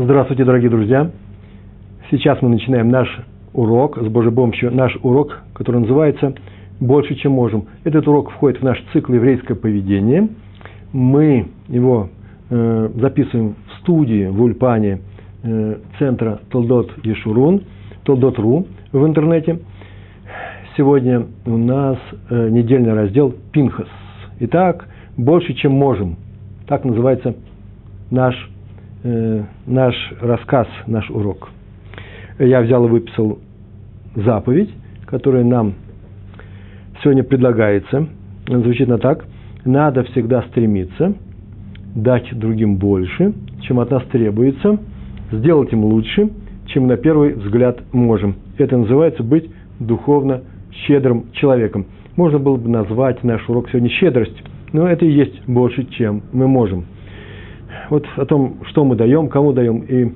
Здравствуйте, дорогие друзья! Сейчас мы начинаем наш урок, с Божьей помощью, наш урок, который называется «Больше, чем можем». Этот урок входит в наш цикл «Еврейское поведение». Мы его э, записываем в студии, в Ульпане э, центра Толдот Ешурун, Толдот.ру в интернете. Сегодня у нас э, недельный раздел «Пинхас». Итак, «Больше, чем можем». Так называется наш Э, наш рассказ, наш урок. Я взял и выписал заповедь, которая нам сегодня предлагается. Она звучит на так. Надо всегда стремиться дать другим больше, чем от нас требуется, сделать им лучше, чем на первый взгляд можем. Это называется быть духовно щедрым человеком. Можно было бы назвать наш урок сегодня щедрость, но это и есть больше, чем мы можем – вот о том, что мы даем, кому даем и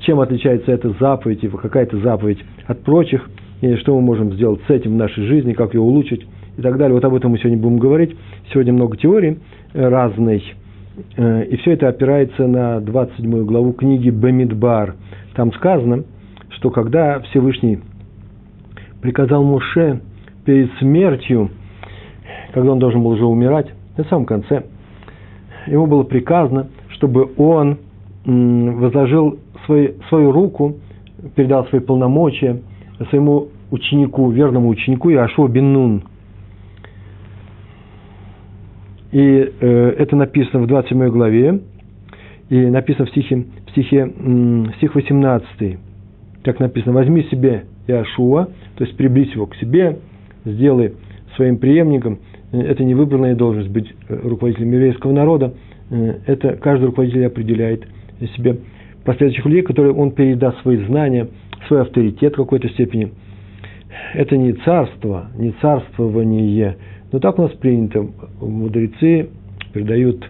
чем отличается эта заповедь, и какая-то заповедь от прочих, и что мы можем сделать с этим в нашей жизни, как ее улучшить и так далее. Вот об этом мы сегодня будем говорить. Сегодня много теорий разной, э, и все это опирается на 27 главу книги Бамидбар. Там сказано, что когда Всевышний приказал Муше перед смертью, когда он должен был уже умирать, на самом конце – ему было приказано, чтобы он возложил свой, свою руку, передал свои полномочия своему ученику, верному ученику Иошуа бен Нун. И э, это написано в 27 главе, и написано в стихе, в стихе стих 18. Так написано, возьми себе Иошуа, то есть приблизь его к себе, сделай своим преемником, это не выбранная должность быть э, руководителем еврейского народа, э, это каждый руководитель определяет себе последующих людей, которые он передаст свои знания, свой авторитет в какой-то степени. Это не царство, не царствование, но так у нас принято. Мудрецы передают,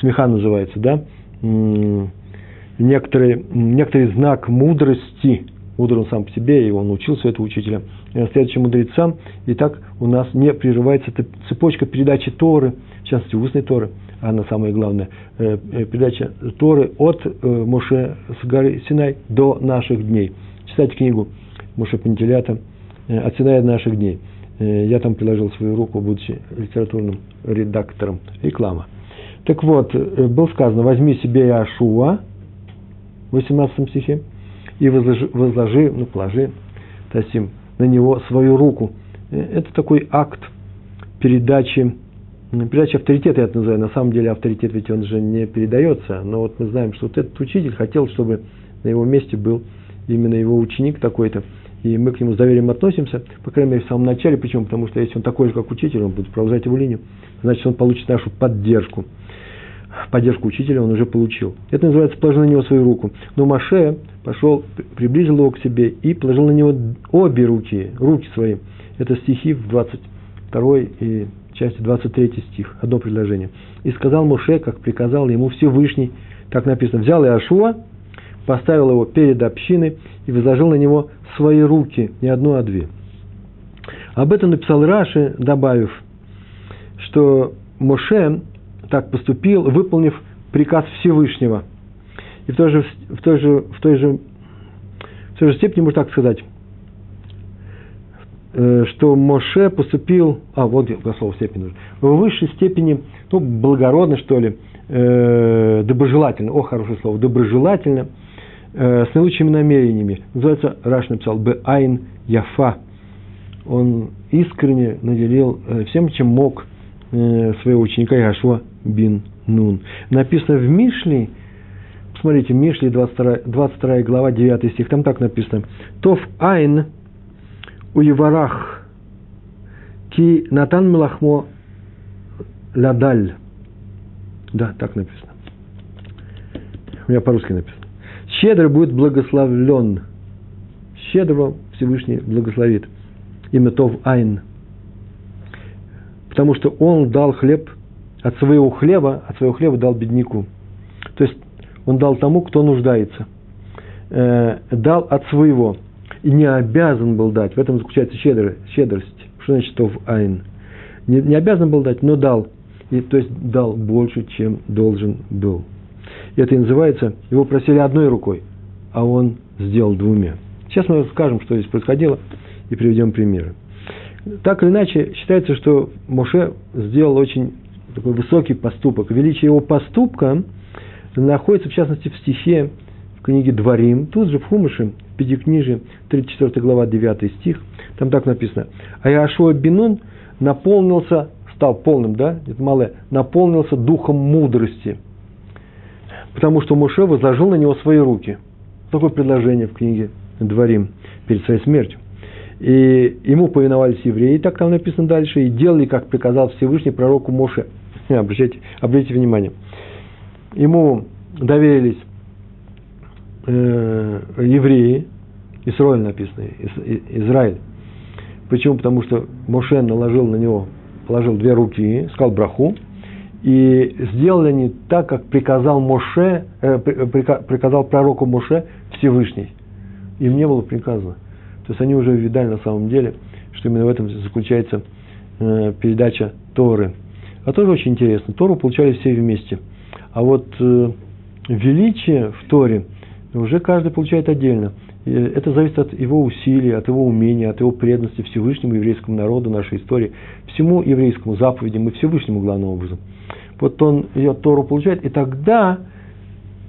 смеха называется, да, некоторый, некоторый знак мудрости, мудр он сам по себе, и он учился этого учителя – Э, следующим мудрецам. И так у нас не прерывается цепочка передачи Торы, в частности, устной Торы, а на самое главное, э, э, передача Торы от Моше с горы Синай до наших дней. Читайте книгу Моше Пантелята «От Синая до наших дней». Я там приложил свою руку, будучи литературным редактором. Реклама. Так вот, было сказано, возьми себе Иошуа, в 18 стихе, и возложи, возложи ну, положи, Тасим, на него свою руку. Э, это такой акт передачи, передачи авторитета, я это называю. На самом деле авторитет ведь он же не передается, но вот мы знаем, что вот этот учитель хотел, чтобы на его месте был именно его ученик такой-то, и мы к нему с доверием относимся, по крайней мере, в самом начале. Почему? Потому что если он такой же, как учитель, он будет продолжать его линию, значит, он получит нашу поддержку. Поддержку учителя он уже получил. Это называется «положи на него свою руку». Но Маше пошел, приблизил его к себе и положил на него обе руки, руки свои. Это стихи в 22 и части 23 стих, одно предложение. И сказал Моше, как приказал ему Всевышний, так написано, взял Иошуа, поставил его перед общиной и возложил на него свои руки, не одну, а две. Об этом написал Раши, добавив, что Моше так поступил, выполнив приказ Всевышнего – и в той же, в той же, в той же, в той же степени можно так сказать, э, что Моше поступил, а вот слово степень нужно, в высшей степени, ну, благородно, что ли, э, доброжелательно, о, хорошее слово, доброжелательно, э, с наилучшими намерениями. Называется, Раш написал, Б. Айн Яфа. Он искренне наделил э, всем, чем мог э, своего ученика Яшуа бин Нун. Написано в Мишле, Смотрите, Мишли, 22, 22 глава, 9 стих, там так написано. Тов айн уеварах ки натан мелахмо ладаль. Да, так написано. У меня по-русски написано. Щедрый будет благословлен. Щедрого Всевышний благословит. Имя Тов Айн. Потому что он дал хлеб от своего хлеба, от своего хлеба дал бедняку. То есть он дал тому, кто нуждается. Э, дал от своего. И не обязан был дать. В этом заключается щедрость. щедрость. Что значит в айн? Не, не обязан был дать, но дал. И, то есть дал больше, чем должен был. И это и называется, его просили одной рукой, а он сделал двумя. Сейчас мы скажем, что здесь происходило, и приведем примеры. Так или иначе, считается, что Моше сделал очень такой высокий поступок. Величие его поступка находится, в частности, в стихе в книге Дворим, тут же в Хумыше, в Пятикнижии, 34 глава, 9 стих. Там так написано. А Иошуа Бенун наполнился, стал полным, да, это малое, наполнился духом мудрости, потому что Моше возложил на него свои руки. Такое предложение в книге Дворим перед своей смертью. И ему повиновались евреи, так там написано дальше, и делали, как приказал Всевышний пророку Моше. Обращайте, обратите внимание. Ему доверились э, евреи, Исраиль написано, Израиль. Почему? Потому что Моше наложил на него, положил две руки, сказал браху, и сделали они так, как приказал Моше, э, приказал пророку Моше Всевышний. Им не было приказано. То есть они уже видали на самом деле, что именно в этом заключается э, передача Торы. А тоже очень интересно. Тору получали все вместе. А вот э, величие в Торе уже каждый получает отдельно. Это зависит от его усилий, от его умения, от его преданности Всевышнему еврейскому народу, нашей истории, всему еврейскому заповедям и Всевышнему главным образом. Вот он ее Тору получает, и тогда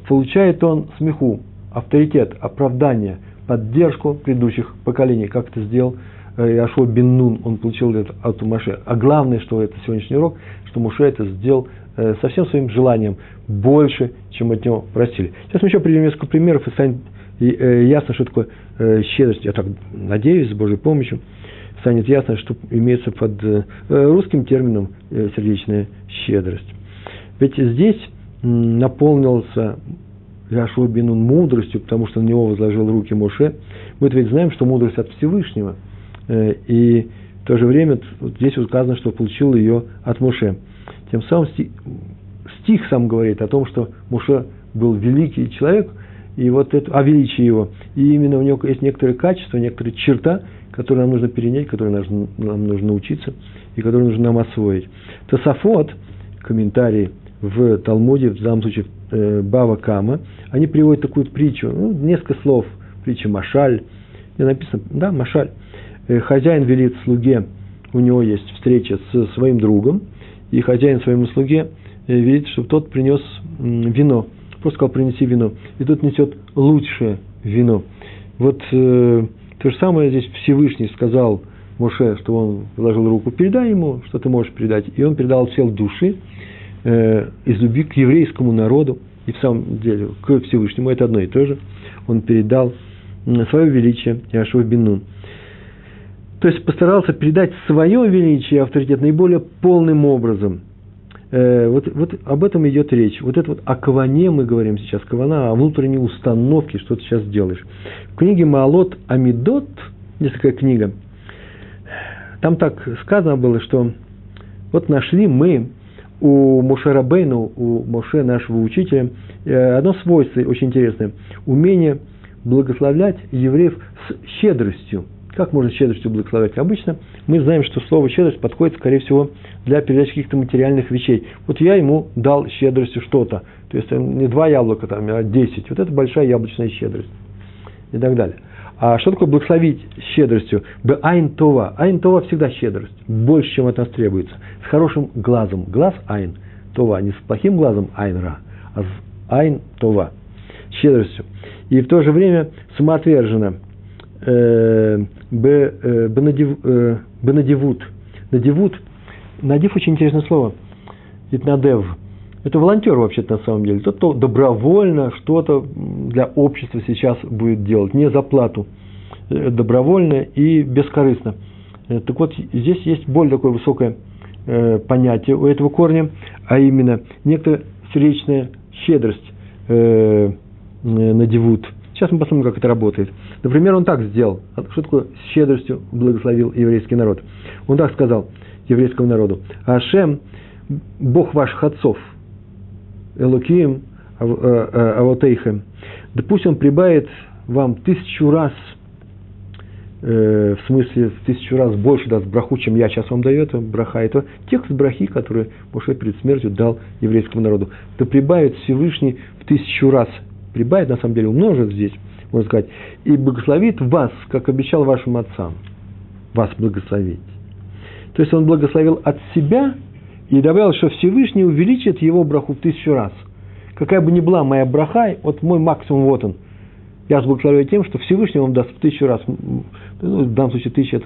получает он смеху, авторитет, оправдание, поддержку предыдущих поколений, как это сделал э, Иошуа бен Нун, он получил это от Маше. А главное, что это сегоднящий урок, что Муше это сделал э, со всем своим желанием, больше, чем от него просили. Сейчас мы еще приведем несколько примеров, и станет э, ясно, что такое щедрость. Я так надеюсь, с Божьей помощью, станет ясно, что имеется под русским термином сердечная щедрость. Ведь здесь наполнился Яшуа Бенун мудростью, потому что на него возложил руки Моше. Мы ведь знаем, что мудрость от Всевышнего. Э, и в то же время здесь указано, что получил ее от Моше. Тем самым стих, стих сам говорит о том, что Моше был великий человек, и вот это, о величии его. И именно у него есть некоторые качества, некоторые черта, которые нам нужно перенять, которые нам, нужно научиться, и которые нужно нам освоить. Тософот, комментарий в Талмуде, в данном случае э, Бава Кама, они приводят такую притчу, ну, несколько слов, притча Машаль, где написано, да, Машаль, хозяин велит слуге, у него есть встреча с своим другом, и хозяин своему слуге э, видит, чтобы тот принес вино, просто сказал, принеси вино, и тот несет лучшее вино. Вот э, то же самое здесь Всевышний сказал Моше, что он вложил руку, передай ему, что ты можешь передать. И он передал сел души, э, из любви к еврейскому народу, и в самом деле к Всевышнему, это одно и то же, он передал свое величие Яшуа Бенун. То есть постарался передать свое величие и авторитет наиболее полным образом. Э, вот, вот об этом идет речь. Вот это вот о каване мы говорим сейчас, кавана, о внутренней установке, что ты сейчас делаешь. В книге Маалот Амидот, такая книга, там так сказано было, что вот нашли мы у Моше Рабейну, у Моше, нашего учителя, э, одно свойство очень интересное. Умение благословлять евреев с щедростью. Как можно щедростью благословлять? Обычно мы знаем, что слово щедрость подходит, скорее всего, для передачи каких-то материальных вещей. Вот я ему дал щедростью что-то. То есть не два яблока, там, а десять. Вот это большая яблочная щедрость. И так далее. А что такое благословить щедростью? Б айн това. Айн това всегда щедрость. Больше, чем от нас требуется. С хорошим глазом. Глаз айн това. Не с плохим глазом айн ра, а с айн това. Щедростью. И в то же время самоотверженно. Бенадивут. Надивут. Надив очень интересное слово. Итнадев это волонтер вообще-то на самом деле. Тот, кто добровольно что-то для общества сейчас будет делать, не за плату, э, добровольно и бескорыстно. Э, так вот, здесь есть более такое высокое э, понятие у этого корня, а именно некоторая сердечная щедрость э, надевут. Сейчас мы посмотрим, как это работает. Например, он так сделал. Что такое щедростью благословил еврейский народ? Он так сказал еврейскому народу. Ашем, Бог ваших отцов – Элокием э, э, Авотейхем, да пусть он прибавит вам тысячу раз э, в смысле в тысячу раз больше даст браху, чем я сейчас вам даю, это браха. Это текст брахи, который Моше перед смертью дал еврейскому народу. То прибавит Всевышний в тысячу раз. Прибавит, на самом деле, умножит здесь, можно сказать. И благословит вас, как обещал вашим отцам. Вас благословить. То есть он благословил от себя и добавил, что Всевышний увеличит его браху в тысячу раз. Какая бы ни была моя браха, вот мой максимум вот он. Я вас благословляю тем, что Всевышний вам даст в тысячу раз, ну, в данном случае тысяча,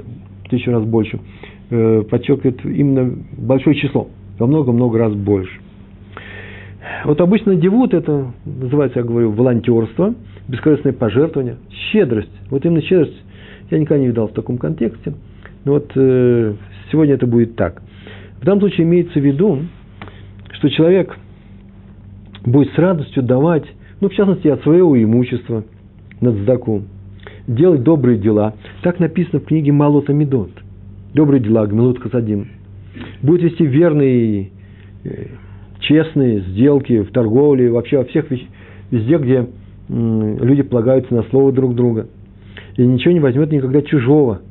в тысячу раз больше. Э, подчеркивает именно большое число, во много-много раз больше. Вот обычно девут это называется, я говорю, волонтерство, бескорыстное пожертвование, щедрость. Вот именно щедрость я никогда не видал в таком контексте. Но вот э, сегодня это будет так. В данном случае имеется в виду, что человек будет с радостью давать, ну, в частности, от своего имущества на цдаку, делать добрые дела. Так написано в книге Малота Медот. Добрые дела, Гмилут Касадим. Будет вести верные, э, честные сделки в торговле, вообще во всех везде, где люди полагаются на слово друг друга. И ничего не возьмет никогда чужого.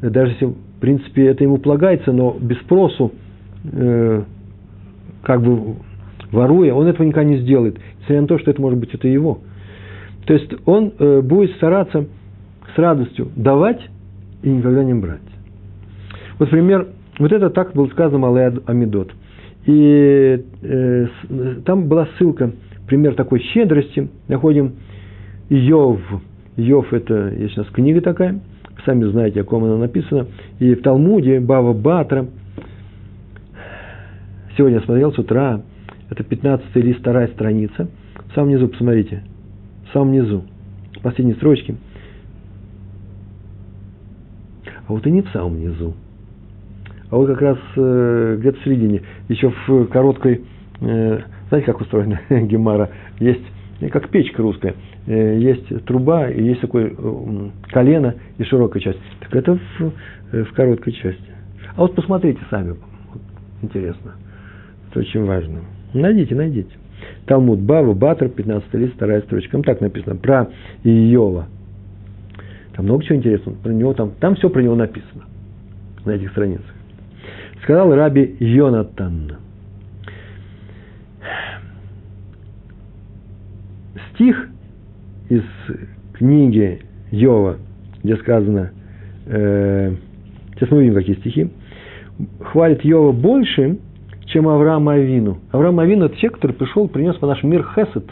Даже если, в принципе, это ему полагается, но без спросу – э, как бы воруя, он этого никогда не сделает, несмотря на то, что это может быть это его. То есть он э, будет стараться с радостью давать и никогда не брать. Вот пример, вот это так было сказано Малый Амидот. И э, там была ссылка, пример такой щедрости. Находим Йов. Йов – это есть нас книга такая, сами знаете, о ком она написана. И в Талмуде Бава Батра – Сегодня я смотрел с утра, это 15 лист, вторая страница. В самом низу, посмотрите, в самом низу, последней строчки. А вот и не в самом низу. А вот как раз э, где-то в середине, еще в короткой, э, знаете, как устроена гемара, есть, э, как печка русская, э, есть труба, и есть такое э, колено и широкая часть. Так это в, э, в короткой части. А вот посмотрите сами, вот, интересно. Это очень важно. Найдите, найдите. Талмуд Бава, Батр, 15 лист, вторая строчка. Там так написано. Про Иова. Там много чего интересного. Про него там, там все про него написано. На этих страницах. Сказал Раби Йонатан. Стих из книги Йова, где сказано, э, сейчас мы увидим, какие стихи, хвалит Йова больше, чем Авраам Авину. Авраам Авину – это человек, который пришел, принес в наш мир хесед,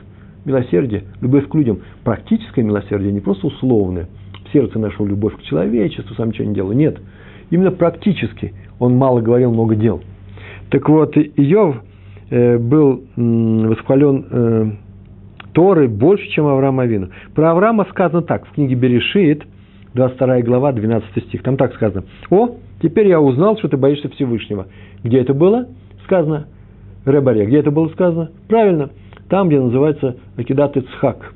милосердие, любовь к людям. Практическое милосердие, не просто условное. Сердце нашего любовь к человечеству, сам ничего не делал. Нет. Именно практически. Он мало говорил, много дел. Так вот, Иов э, был восхвален э, Торой больше, чем Авраам Авину. Про Авраама сказано так, в книге Берешит, 22 глава, 12 стих. Там так сказано. «О, теперь я узнал, что ты боишься Всевышнего». Где это было? сказано Ребаре. Где это было сказано? Правильно, там, где называется Акидат Ицхак.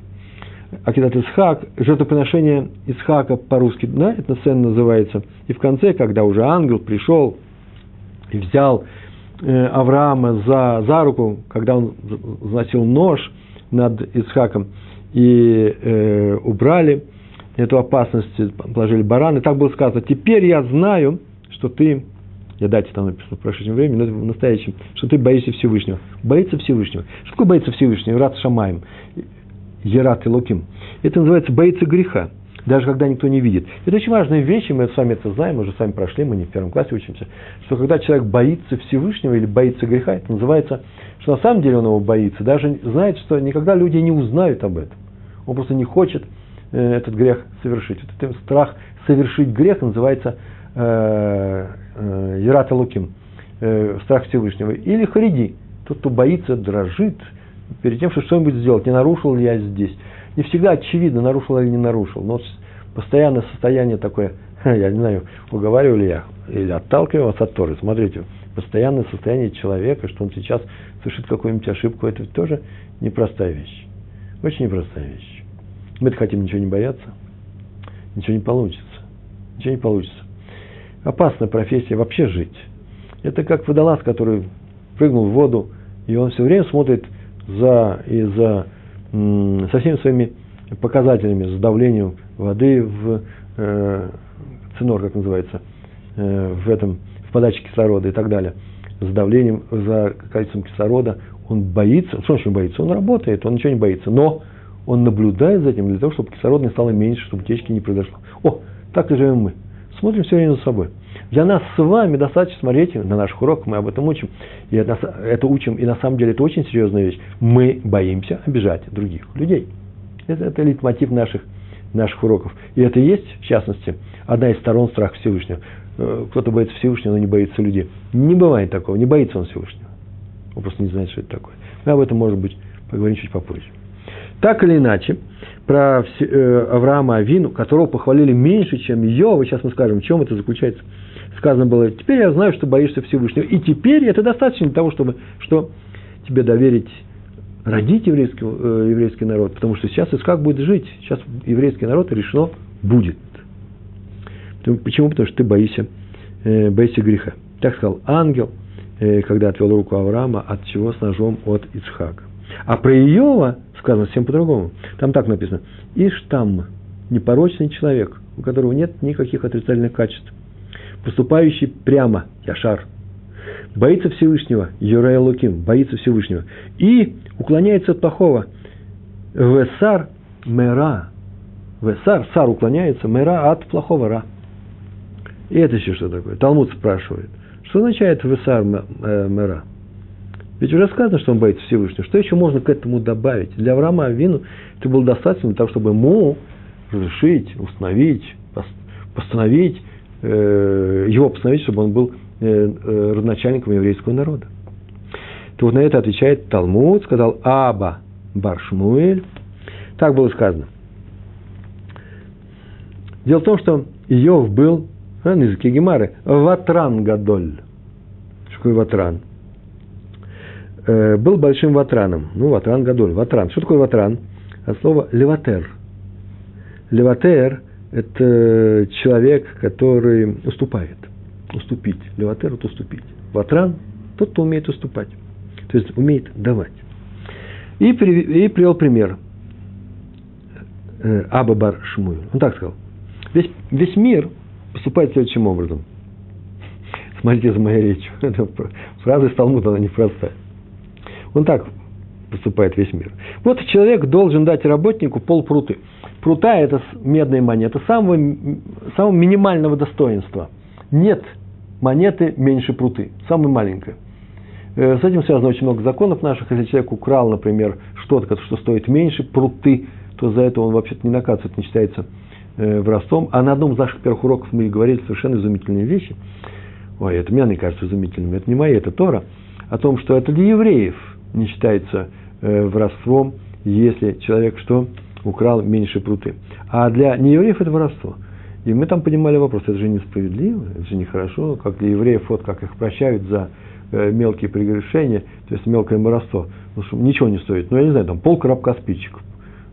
Акидат Ицхак, жертвоприношение Ицхака по-русски, да, эта сцена называется. И в конце, когда уже ангел пришел и взял э, Авраама за, за руку, когда он заносил нож над Ицхаком, и э, убрали эту опасность, положили баран, и так было сказано, теперь я знаю, что ты я дате там написано в прошедшем времени, но в настоящем, что ты боишься Всевышнего. Боится Всевышнего. Что такое боится Всевышнего? Рад Шамаем, Ерат и Луким. Это называется боится греха, даже когда никто не видит. Это очень важная вещь, и мы с вами это знаем, мы уже с вами прошли, мы не в первом классе учимся, что когда человек боится Всевышнего или боится греха, это называется, что на самом деле он его боится, даже знает, что никогда люди не узнают об этом. Он просто не хочет э, этот грех совершить. Вот этот страх совершить грех называется э, э, Ярата Луким, страх Всевышнего, или Хариди, тот, кто боится, дрожит перед тем, что что-нибудь сделать, не нарушил ли я здесь. Не всегда очевидно, нарушил или не нарушил, но постоянное состояние такое, я не знаю, уговариваю ли я, или отталкиваю вас от Торы. Смотрите, постоянное состояние человека, что он сейчас совершит какую-нибудь ошибку, это тоже непростая вещь. Очень непростая вещь. Мы-то хотим ничего не бояться, ничего не получится. Ничего не получится опасная профессия вообще жить. Это как водолаз, который прыгнул в воду, и он все время смотрит за, и за, со всеми своими показателями, за давлением воды в, э, цинор, как называется, э, в этом, в подаче кислорода и так далее, с давлением, за количеством кислорода, он боится, что он боится? Он работает, он ничего не боится, но он наблюдает за этим для того, чтобы кислорода не стало меньше, чтобы утечки не произошло. О, так и живем мы. Смотрим все время за собой. Для нас с вами достаточно смотреть на наших уроках, мы об этом учим. И это, это учим, и на самом деле это очень серьезная вещь. Мы боимся обижать других людей. Это, это лейтмотив наших, наших уроков. И это и есть, в частности, одна из сторон страха Всевышнего. Э, кто-то боится Всевышнего, но не боится людей. Не бывает такого, не боится он Всевышнего. Он просто не знает, что это такое. Мы об этом, может быть, поговорим чуть попозже. Так или иначе, про э, Авраама Авину, которого похвалили меньше, чем Йова, сейчас мы скажем, в чем это заключается. Сказано было, теперь я знаю, что боишься Всевышнего. И теперь это достаточно для того, чтобы что тебе доверить родить еврейский, э, еврейский народ, потому что сейчас Искак будет жить, сейчас еврейский народ решено будет. Почему? Потому что ты боишься, э, боишься греха. Так сказал ангел, когда отвел руку Авраама, от чего с ножом от Ицхака. А про Иова сказано совсем по-другому. Там так написано. Иштам, непорочный человек, у которого нет никаких отрицательных качеств, поступающий прямо, Яшар, боится Всевышнего, Юрая Луким, боится Всевышнего, и уклоняется от плохого. Весар мера. Весар, сар уклоняется, мера от плохого ра. И это еще что такое? Талмуд спрашивает. Что означает весар э, мера? Ведь уже сказано, что он боится Всевышнего. Что еще можно к этому добавить? Для Авраама Авину это было достаточно для того, чтобы ему разрешить, установить, постановить, э, его постановить, чтобы он был э, э, родоначальником еврейского народа. То вот на это отвечает Талмуд, сказал Аба Баршмуэль. Так было сказано. Дело в том, что Иов был на языке Гемары Ватран Гадоль. Что такое Ватран? Э, был большим ватраном. Ну, ватран Гадоль. Ватран. Что такое ватран? От слова леватер. Леватер – это человек, который уступает. Уступить. Леватер – это уступить. Ватран – тот, кто умеет уступать. То есть, умеет давать. И, при, и привел пример. Э, Аба Бар Шмуэль. Он так сказал. Весь, весь мир поступает следующим образом. Смотрите за моей речью. Фраза из Талмуда, она непростая. Он так поступает весь мир. Вот человек должен дать работнику пол пруты. Прута – это медная монета самого, самого минимального достоинства. Нет монеты меньше пруты, самая маленькая. Э, с этим связано очень много законов наших. Если человек украл, например, что-то, что стоит меньше пруты, то за это он вообще-то не наказывается, это не считается э, воровством. А на одном из наших первых уроков мы говорили совершенно изумительные вещи. Ой, это мне не кажется изумительным. Это не мои, это Тора. О том, что это для евреев – не считается э, воровством, если человек что? Украл меньше пруты. А для неевреев это воровство. И мы там поднимали вопрос, это же несправедливо, это же нехорошо, как для евреев, вот как их прощают за э, мелкие прегрешения, то есть мелкое воровство, ну, что ничего не стоит. Ну, я не знаю, там пол коробка спичек,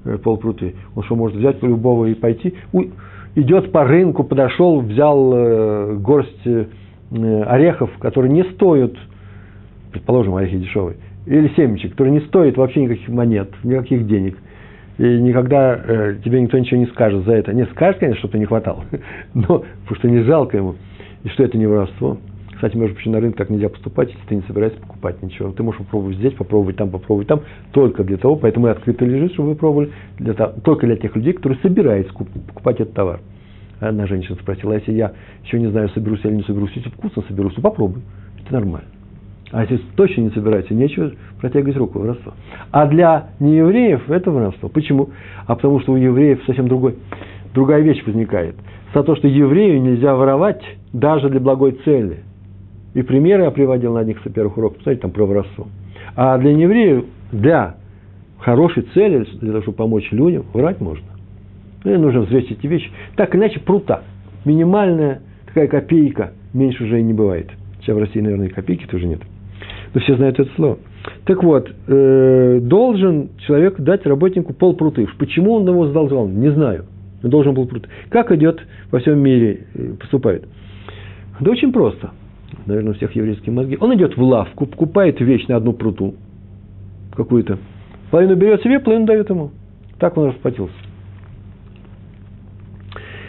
э, пол пруты. Он что, может взять по любого и пойти? У, идет по рынку, подошел, взял э, горсть э, орехов, которые не стоят, предположим, орехи дешевые, или семечек, который не стоит вообще никаких монет, никаких денег. И никогда э, тебе никто ничего не скажет за это. Не скажет, конечно, что ты не хватало, но потому что не жалко ему. И что это не воровство. Кстати, между прочим, на рынке так нельзя поступать, если ты не собираешься покупать ничего. Ты можешь попробовать здесь, попробовать там, попробовать там, только для того, поэтому и открыто лежит, чтобы вы пробовали, для того, только для тех людей, которые собираются покупать этот товар. Одна женщина спросила, «А если я еще не знаю, соберусь или не соберусь, если вкусно соберусь, то попробуй. Это нормально. А если точно не собираете, нечего протягивать руку воровство. А для неевреев это воровство. Почему? А потому что у евреев совсем другой, другая вещь возникает. За то, что еврею нельзя воровать даже для благой цели. И примеры я приводил на одних из первых уроков. Посмотрите, там про воровство. А для неевреев, для хорошей цели, для того, чтобы помочь людям, врать можно. И нужно взвесить эти вещи. Так иначе прута. Минимальная такая копейка. Меньше уже и не бывает. Сейчас в России, наверное, и копейки тоже нет но все знают это слово. Так вот, э, должен человек дать работнику полпруты. Почему он его задолжал? Не знаю. Он должен был пруты. Как идет во всем мире, э, поступает? Да очень просто. Наверное, у всех еврейские мозги. Он идет в лавку, покупает вещь на одну пруту, какую-то. Половину берет себе, половину дает ему. Так он расплатился.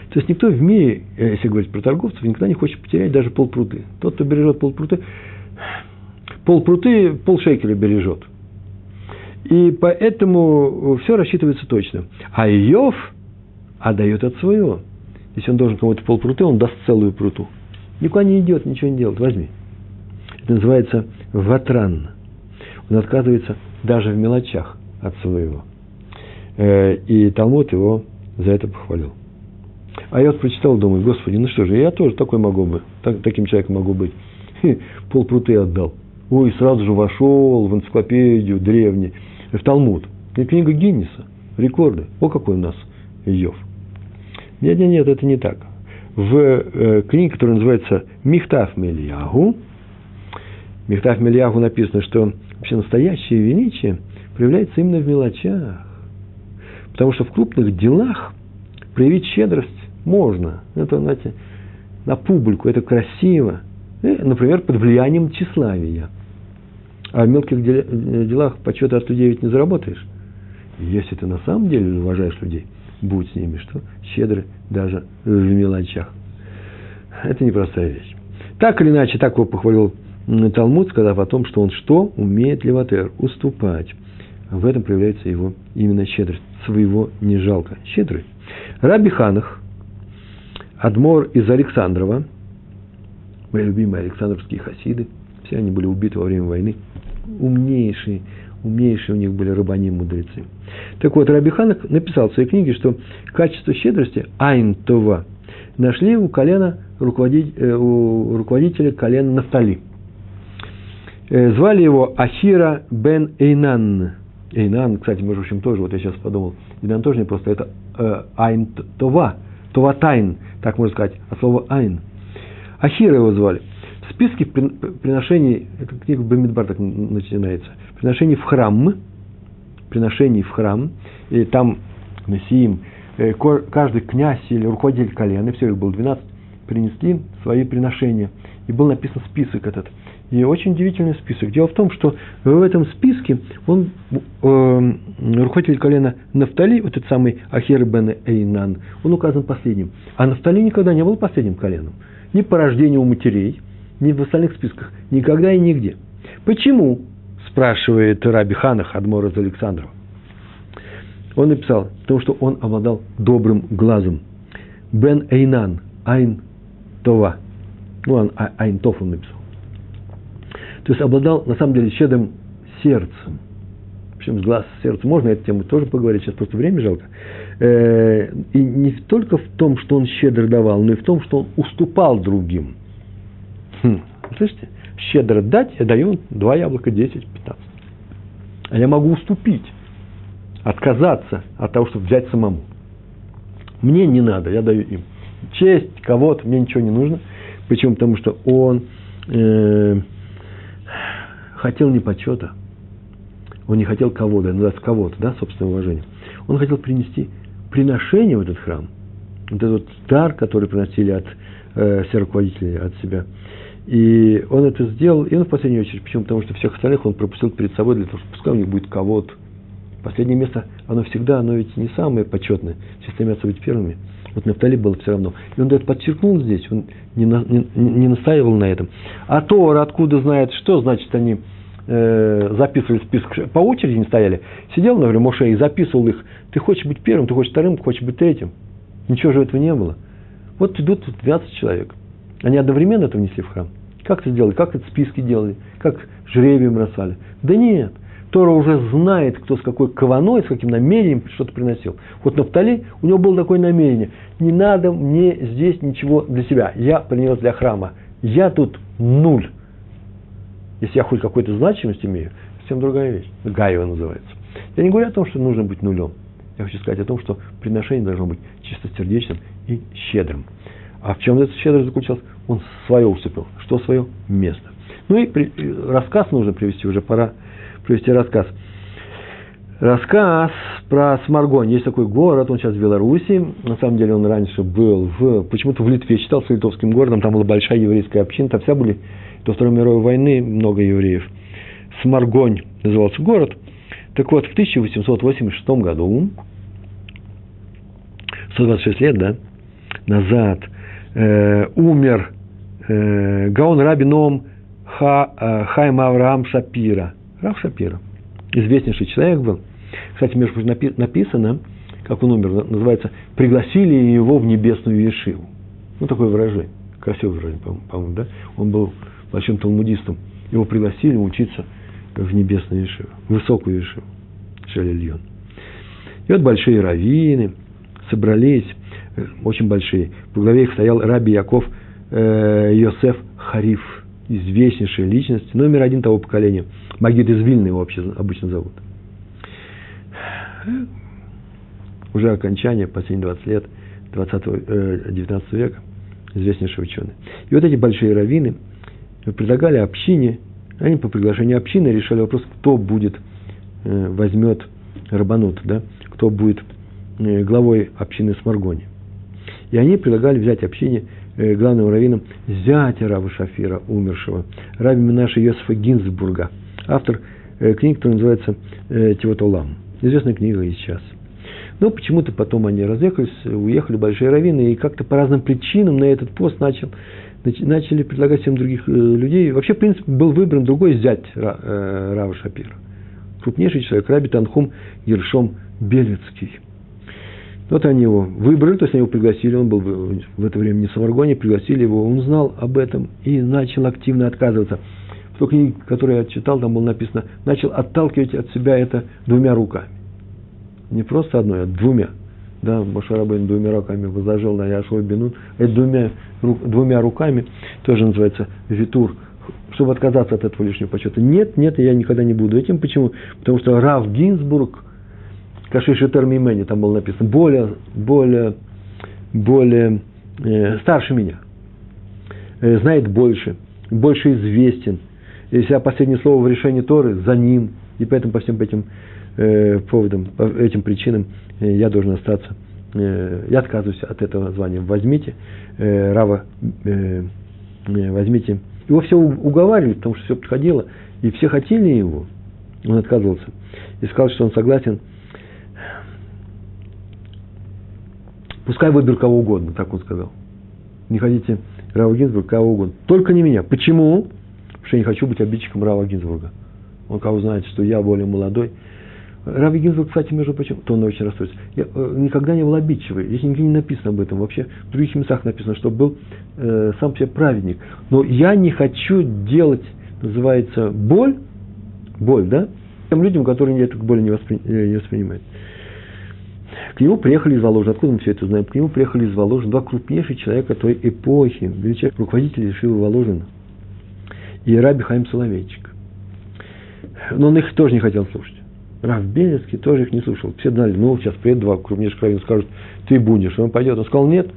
То То есть никто в мире, э, если говорить про торговцев, никогда не хочет потерять даже полпруты. Тот, кто бережет полпруты, полпруты полшекеля бережет. И поэтому все рассчитывается точно. А Иов отдает от своего. Если он должен кому-то полпруты, он даст целую пруту. Никуда не идет, ничего не делает. Возьми. Это называется ватран. Он отказывается даже в мелочах от своего. Э, и Талмуд его за это похвалил. А я вот прочитал, думаю, Господи, ну что же, я тоже такой могу бы, так, таким человеком могу быть. Пол пруты отдал. Ой, сразу же вошел в энциклопедию древний, в Талмуд. И книга Гиннеса, рекорды. О, какой у нас Йов. Нет, нет, нет, это не так. В э, книге, которая называется Михтаф Мельягу, Михтаф Мельягу написано, что вообще настоящее величие проявляется именно в мелочах. Потому что в крупных делах проявить щедрость можно. Это, знаете, на публику, это красиво. И, например, под влиянием тщеславия. А в мелких делах почета от людей ведь не заработаешь. Если ты на самом деле уважаешь людей, будь с ними, что щедры даже в мелочах. Это непростая вещь. Так или иначе, так его похвалил Талмуд, сказав о том, что он что? Умеет леватер, уступать. В этом проявляется его именно щедрость. Своего не жалко. Щедрый. Раби Ханах, Адмор из Александрова, мои любимые Александровские хасиды, все они были убиты во время войны, умнейшие, умнейшие у них были рабани мудрецы. Так вот, Раби Ханах написал в своей книге, что качество щедрости Айн Това нашли у колена руководителя, э, у руководителя колена Нафтали. Э, звали его Ахира бен Эйнан. Эйнан, кстати, между прочим, тоже, вот я сейчас подумал, Эйнан тоже не просто, это э, Айн Това, Това Тайн, так можно сказать, от слова Айн. Ахира его звали. Списке приношений, эта книга Бамидбар так начинается, приношений в храм, приношений в храм, и там Насиим, э, каждый князь или руководитель колена, все их было 12, принесли свои приношения. И был написан список этот – и очень удивительный список. Дело в том, что в этом списке он, э, руководитель колена Нафтали, вот этот самый Ахер бен Эйнан, он указан последним. А Нафтали никогда не был последним коленом. Ни по рождению у матерей, ни в остальных списках. Никогда и нигде. Почему? Спрашивает Раби Ханах, Адмор из Александрова. Он написал, потому что он обладал добрым глазом. Бен Эйнан, Айн Това. Ну, он, а, Айн Тов он написал. То есть обладал, на самом деле, щедрым сердцем. Причем с глаз сердца можно эту тему тоже поговорить, сейчас просто время жалко. Э, и не только в том, что он щедро давал, но и в том, что он уступал другим. Хм, слышите? Щедро дать, я даю два яблока, 10, 15. А я могу уступить, отказаться от того, чтобы взять самому. Мне не надо, я даю им. Честь кого-то, мне ничего не нужно. Почему? Потому что он э, хотел не почета, он не хотел кого-то, называется кого-то, да, собственное уважение. Он хотел принести приношение в этот храм, вот этот дар, который приносили от э, все руководителей, от себя. И он это сделал, и он в последнюю очередь, почему? Потому что всех остальных он пропустил перед собой, для того, чтобы пускай у них будет кого-то. Последнее место, оно всегда, оно ведь не самое почетное, все стремятся быть первыми. Вот Нафтали было все равно. И он это подчеркнул здесь, он не, на, не, не настаивал на этом. А Тор откуда знает, что значит они э, записывали список, по очереди не стояли. Сидел, например, Моше и записывал их. Ты хочешь быть первым, ты хочешь вторым, ты хочешь быть третьим. Ничего же этого не было. Вот идут 12 человек. Они одновременно это внесли в храм. Как это сделали? Как это списки делали? Как жребием бросали? Да нет. Тора уже знает, кто с какой кованой, с каким намерением что-то приносил. Вот Нафтали, у него было такое намерение. Не надо мне здесь ничего для себя. Я принес для храма. Я тут нуль. Если я хоть какую-то значимость имею, совсем другая вещь. Гаева называется. Я не говорю о том, что нужно быть нулем. Я хочу сказать о том, что приношение должно быть чистосердечным и щедрым. А в чем эта щедрость заключалась? Он свое уступил. Что свое? Место. Ну и при, рассказ нужно привести, уже пора привести рассказ. Рассказ про Сморгонь. Есть такой город, он сейчас в Беларуси. На самом деле он раньше был в, почему-то в Литве, считался литовским городом. Там была большая еврейская община, там вся были до Второй мировой войны много евреев. Сморгонь назывался город. Так вот, в 1886 году, 126 лет, да, назад э, умер э, Гаон Рабином Ха, э, Авраам Шапира. Рав Шапира. Известнейший человек был. Кстати, между прочим, написано, как он умер, называется «пригласили его в небесную Ешиву». Ну, такое выражение. Красивое выражение, по-моему, да? Он был большим талмудистом. Его пригласили учиться в небесную Ешиву, в высокую Ешиву, Шелельон. И вот большие раввины собрались, э, очень большие. По главе их стоял Раби Яков э, Йосеф Хариф, известнейшая личность, номер один того поколения. Магид из Вильны его обычно зовут. Уже окончание, последние 20 лет 20 э, 19 века, известнейший ученый. И вот эти большие раввины предлагали общине, они по приглашению общины решали вопрос, кто будет, э, возьмет рабанут, да, кто будет э, главой общины Сморгони. И они предлагали взять общине э, главным раввином зятя Рава Шафира, умершего, Раби Минаша Йосифа Гинзбурга, автор э, книги, которая называется «Тивот Олам». Известная книга и сейчас. Но почему-то потом они разъехались, уехали большие раввины, и как-то по разным причинам на этот пост начал, начали предлагать всем других людей. Вообще, в принципе, был выбран другой зять Рава Шапира. Крупнейший человек, Раби Танхум Ершом Белецкий. Вот они его выбрали, то есть они его пригласили, он был в это время не в Самаргоне, пригласили его, он знал об этом и начал активно отказываться. В той книге, которую я читал, там было написано, начал отталкивать от себя это двумя руками. Не просто одной, а двумя. Да, Башарабейн двумя руками возложил на Яшуа Бенун. Это двумя, двумя руками тоже называется витур, чтобы отказаться от этого лишнего почета. Нет, нет, я никогда не буду этим. Почему? Потому что Рав Гинзбург – Кашиши Термимени, там было написано, более, более, более э, старше меня, э, знает больше, больше известен. Если я последнее слово в решении Торы, за ним, и поэтому по всем этим э, поводам, по этим причинам э, я должен остаться. Э, я отказываюсь от этого звания. Возьмите э, Рава, э, э возьмите. Его все уговаривали, потому что все подходило, и все хотели его. Он отказывался. И сказал, что он согласен – Пускай выберут кого угодно, так он сказал. Не хотите Рава Гинзбурга, кого угодно. Только не меня. Почему? Потому что я не хочу быть обидчиком Рава Гинзбурга. Он кого знает, что я более молодой. Рави Гинзбург, кстати, между прочим, то он очень расстроится. Я э, никогда не был обидчивый. Здесь нигде не написано об этом. Вообще в других местах написано, что был э, сам себе праведник. Но я не хочу делать, называется, боль, боль, да, тем людям, которые эту боль не, воспри, э, не воспринимают. К нему приехали из Воложина. Откуда мы все это знаем? К нему приехали из Воложина два крупнейших человека той эпохи, величайших руководителей Шивы Воложина. И Раби Хайм Соловейчик. Но он их тоже не хотел слушать. Рав Белецкий тоже их не слушал. Все знали, ну, сейчас приедут два крупнейших раввина, скажут, ты будешь. Он пойдет. Он сказал, нет,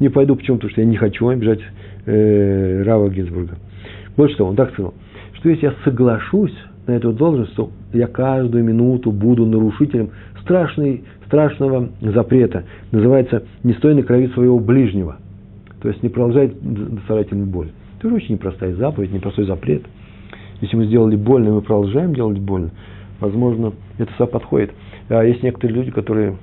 не пойду. Почему? Потому что я не хочу обижать э, Рава Гинзбурга. Больше того, он так сказал, что если я соглашусь на эту должность, то я каждую минуту буду нарушителем страшной страшного запрета. Называется «не стой на крови своего ближнего». То есть не продолжай доставлять боль. Это же очень непростая заповедь, непростой запрет. Если мы сделали больно, и мы продолжаем делать больно, возможно, это все подходит. А есть некоторые люди, которые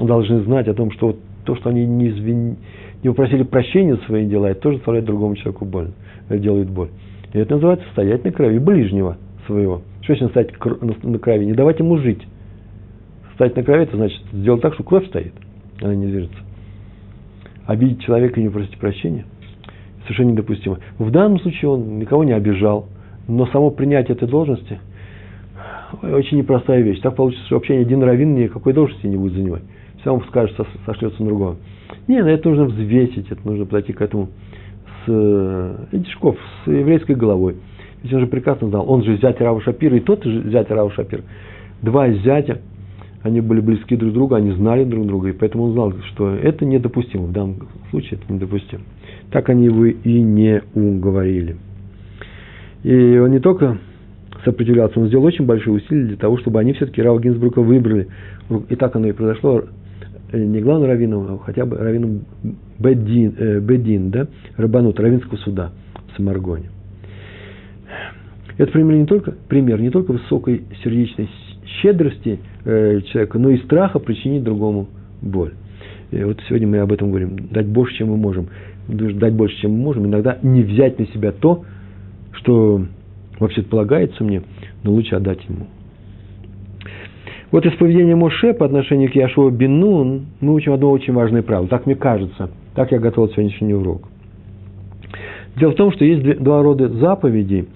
должны знать о том, что то, что они не, извин... не попросили прощения за свои дела, это тоже доставляет другому человеку боль, э, делает боль. И это называется стоять на крови ближнего своего. Что значит стоять на крови? Не давать ему жить. Встать на крови, это значит сделать так, что кровь стоит, она не движется. Обидеть человека и не просить прощения совершенно недопустимо. В данном случае он никого не обижал, но само принятие этой должности очень непростая вещь. Так получится, что вообще ни один раввин никакой должности не будет занимать. Все он скажет, сошлется на другого. Нет, на это нужно взвесить, это нужно подойти к этому с Эдишков, с еврейской головой. Ведь он же прекрасно знал, он же зять Рава Шапира, и тот же зять Рава Шапира. Два зятя – они были близки друг к другу, они знали друг друга, и поэтому он знал, что это недопустимо, в данном случае это недопустимо. Так они его и не уговорили. И он не только сопротивлялся, он сделал очень большие усилия для того, чтобы они все-таки Рава Гинзбрука выбрали. И так оно и произошло, э, не главным раввином, а хотя бы раввином Бедин, э, Бедин да, Рабанут, раввинского суда в Самаргоне. Это пример не только, пример не только высокой сердечной щедрости э, человека, но и страха причинить другому боль. И вот сегодня мы об этом говорим. Дать больше, чем мы можем. Дать больше, чем мы можем. Иногда не взять на себя то, что вообще полагается мне, но лучше отдать ему. Вот из поведения Моше по отношению к Яшуа Бенун мы учим одно очень важное правило. Так мне кажется. Так я готовил сегодняшний урок. Дело в том, что есть два рода заповедей.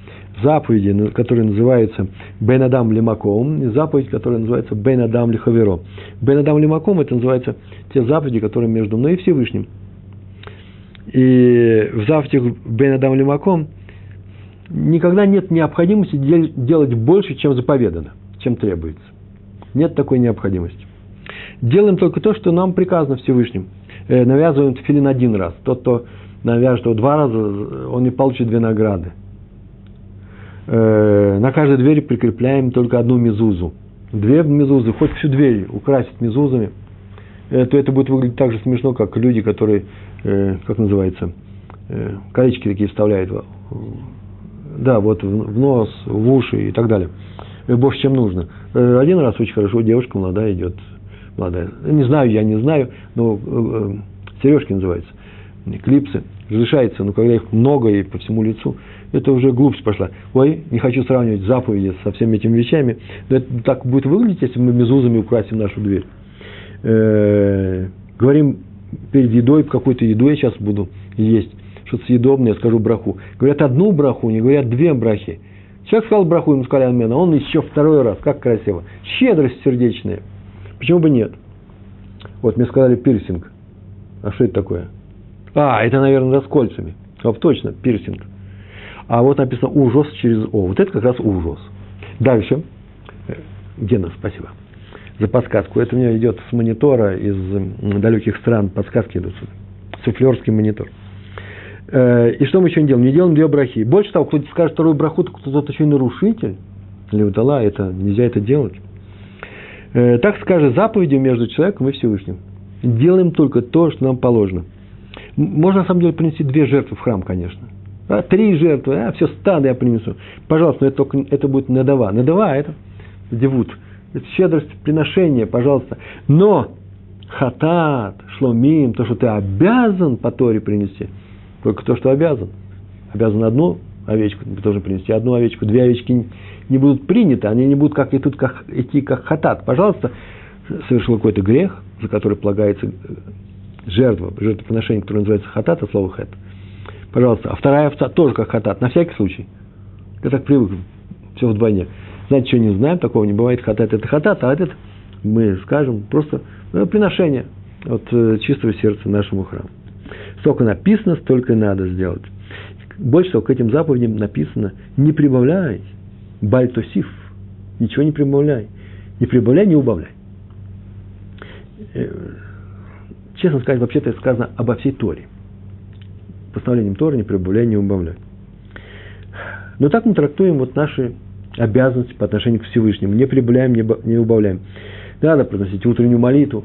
Заповеди, которые называются Бен Адам Лимаком, и заповедь, которая называется Бен Адам Лихаверо. Бен Адам Лимаком – это называется те заповеди, которые между мной и Всевышним. И в заповедях Бен Адам Лимаком никогда нет необходимости делать больше, чем заповедано, чем требуется. Нет такой необходимости. Делаем только то, что нам приказано Всевышним. Э, навязываем тфилин один раз. Тот, кто навяжет его два раза, он не получит две награды. Э, на каждой двери прикрепляем только одну мезузу. Две мезузы, хоть всю дверь украсить мезузами, э, то это будет выглядеть так же смешно, как люди, которые, как называется, колечки такие вставляют да, вот в нос, в уши и так далее. Больше, чем нужно. Один раз очень хорошо, девушка молодая идет, молодая. Не знаю, я не знаю, но сережки называются клипсы, разрешается, но когда их много и по всему лицу, это уже глупость пошла. Ой, не хочу сравнивать заповеди со всеми этими вещами, но это так будет выглядеть, если мы мезузами украсим нашу дверь. Э-э- говорим перед едой, какой-то еду я сейчас буду есть, что-то съедобное, я скажу браху. Говорят одну браху, не говорят две брахи. Человек сказал браху, ему сказали амена, он еще второй раз, как красиво. Щедрость сердечная. Почему бы нет? Вот мне сказали пирсинг. А что это такое? А, это, наверное, да, с кольцами. А, точно, пирсинг. А вот написано ужас через О. Вот это как раз ужас. Дальше. Э, Гена, спасибо за подсказку. Это у меня идет с монитора из далеких стран. Подсказки идут сюда. Суфлерский монитор. Э, и что мы еще не делаем? Не делаем две брахи. Больше того, кто-то скажет вторую браху, то кто-то еще и нарушитель. Или удала, это, нельзя это делать. Э, так скажет заповедью между человеком и Всевышним. Делаем только то, что нам положено. Можно, на самом деле, принести две жертвы в храм, конечно. А, три жертвы, а, все, стадо я принесу. Пожалуйста, но это, только, это будет надава. Надава – это девут. Это щедрость приношения, пожалуйста. Но хатат, шломим, то, что ты обязан по Торе принести, только то, что обязан. Обязан одну овечку ты должен принести, одну овечку, две овечки не будут приняты, они не будут как идут, как, идти как хатат. Пожалуйста, совершил какой-то грех, за который полагается жертва, жертвоприношение, которое называется хатат, а слово хэт. Пожалуйста, а вторая овца тоже как хатат, на всякий случай. Я так привык, все вдвойне. Знаете, что не знаем, такого не бывает, хатат это хатат, а этот мы скажем просто ну, приношение от э, чистого сердца нашему храму. Сколько написано, столько и надо сделать. Больше всего к этим заповедям написано, не прибавляй, бальтосиф, ничего не прибавляй. Не прибавляй, не убавляй. Э, честно сказать, вообще-то это сказано обо всей Торе. Постановлением Торы не прибавляй, не убавляй. Но так мы трактуем вот наши обязанности по отношению к Всевышнему. Не прибавляем, не убавляем. Надо произносить утреннюю молитву.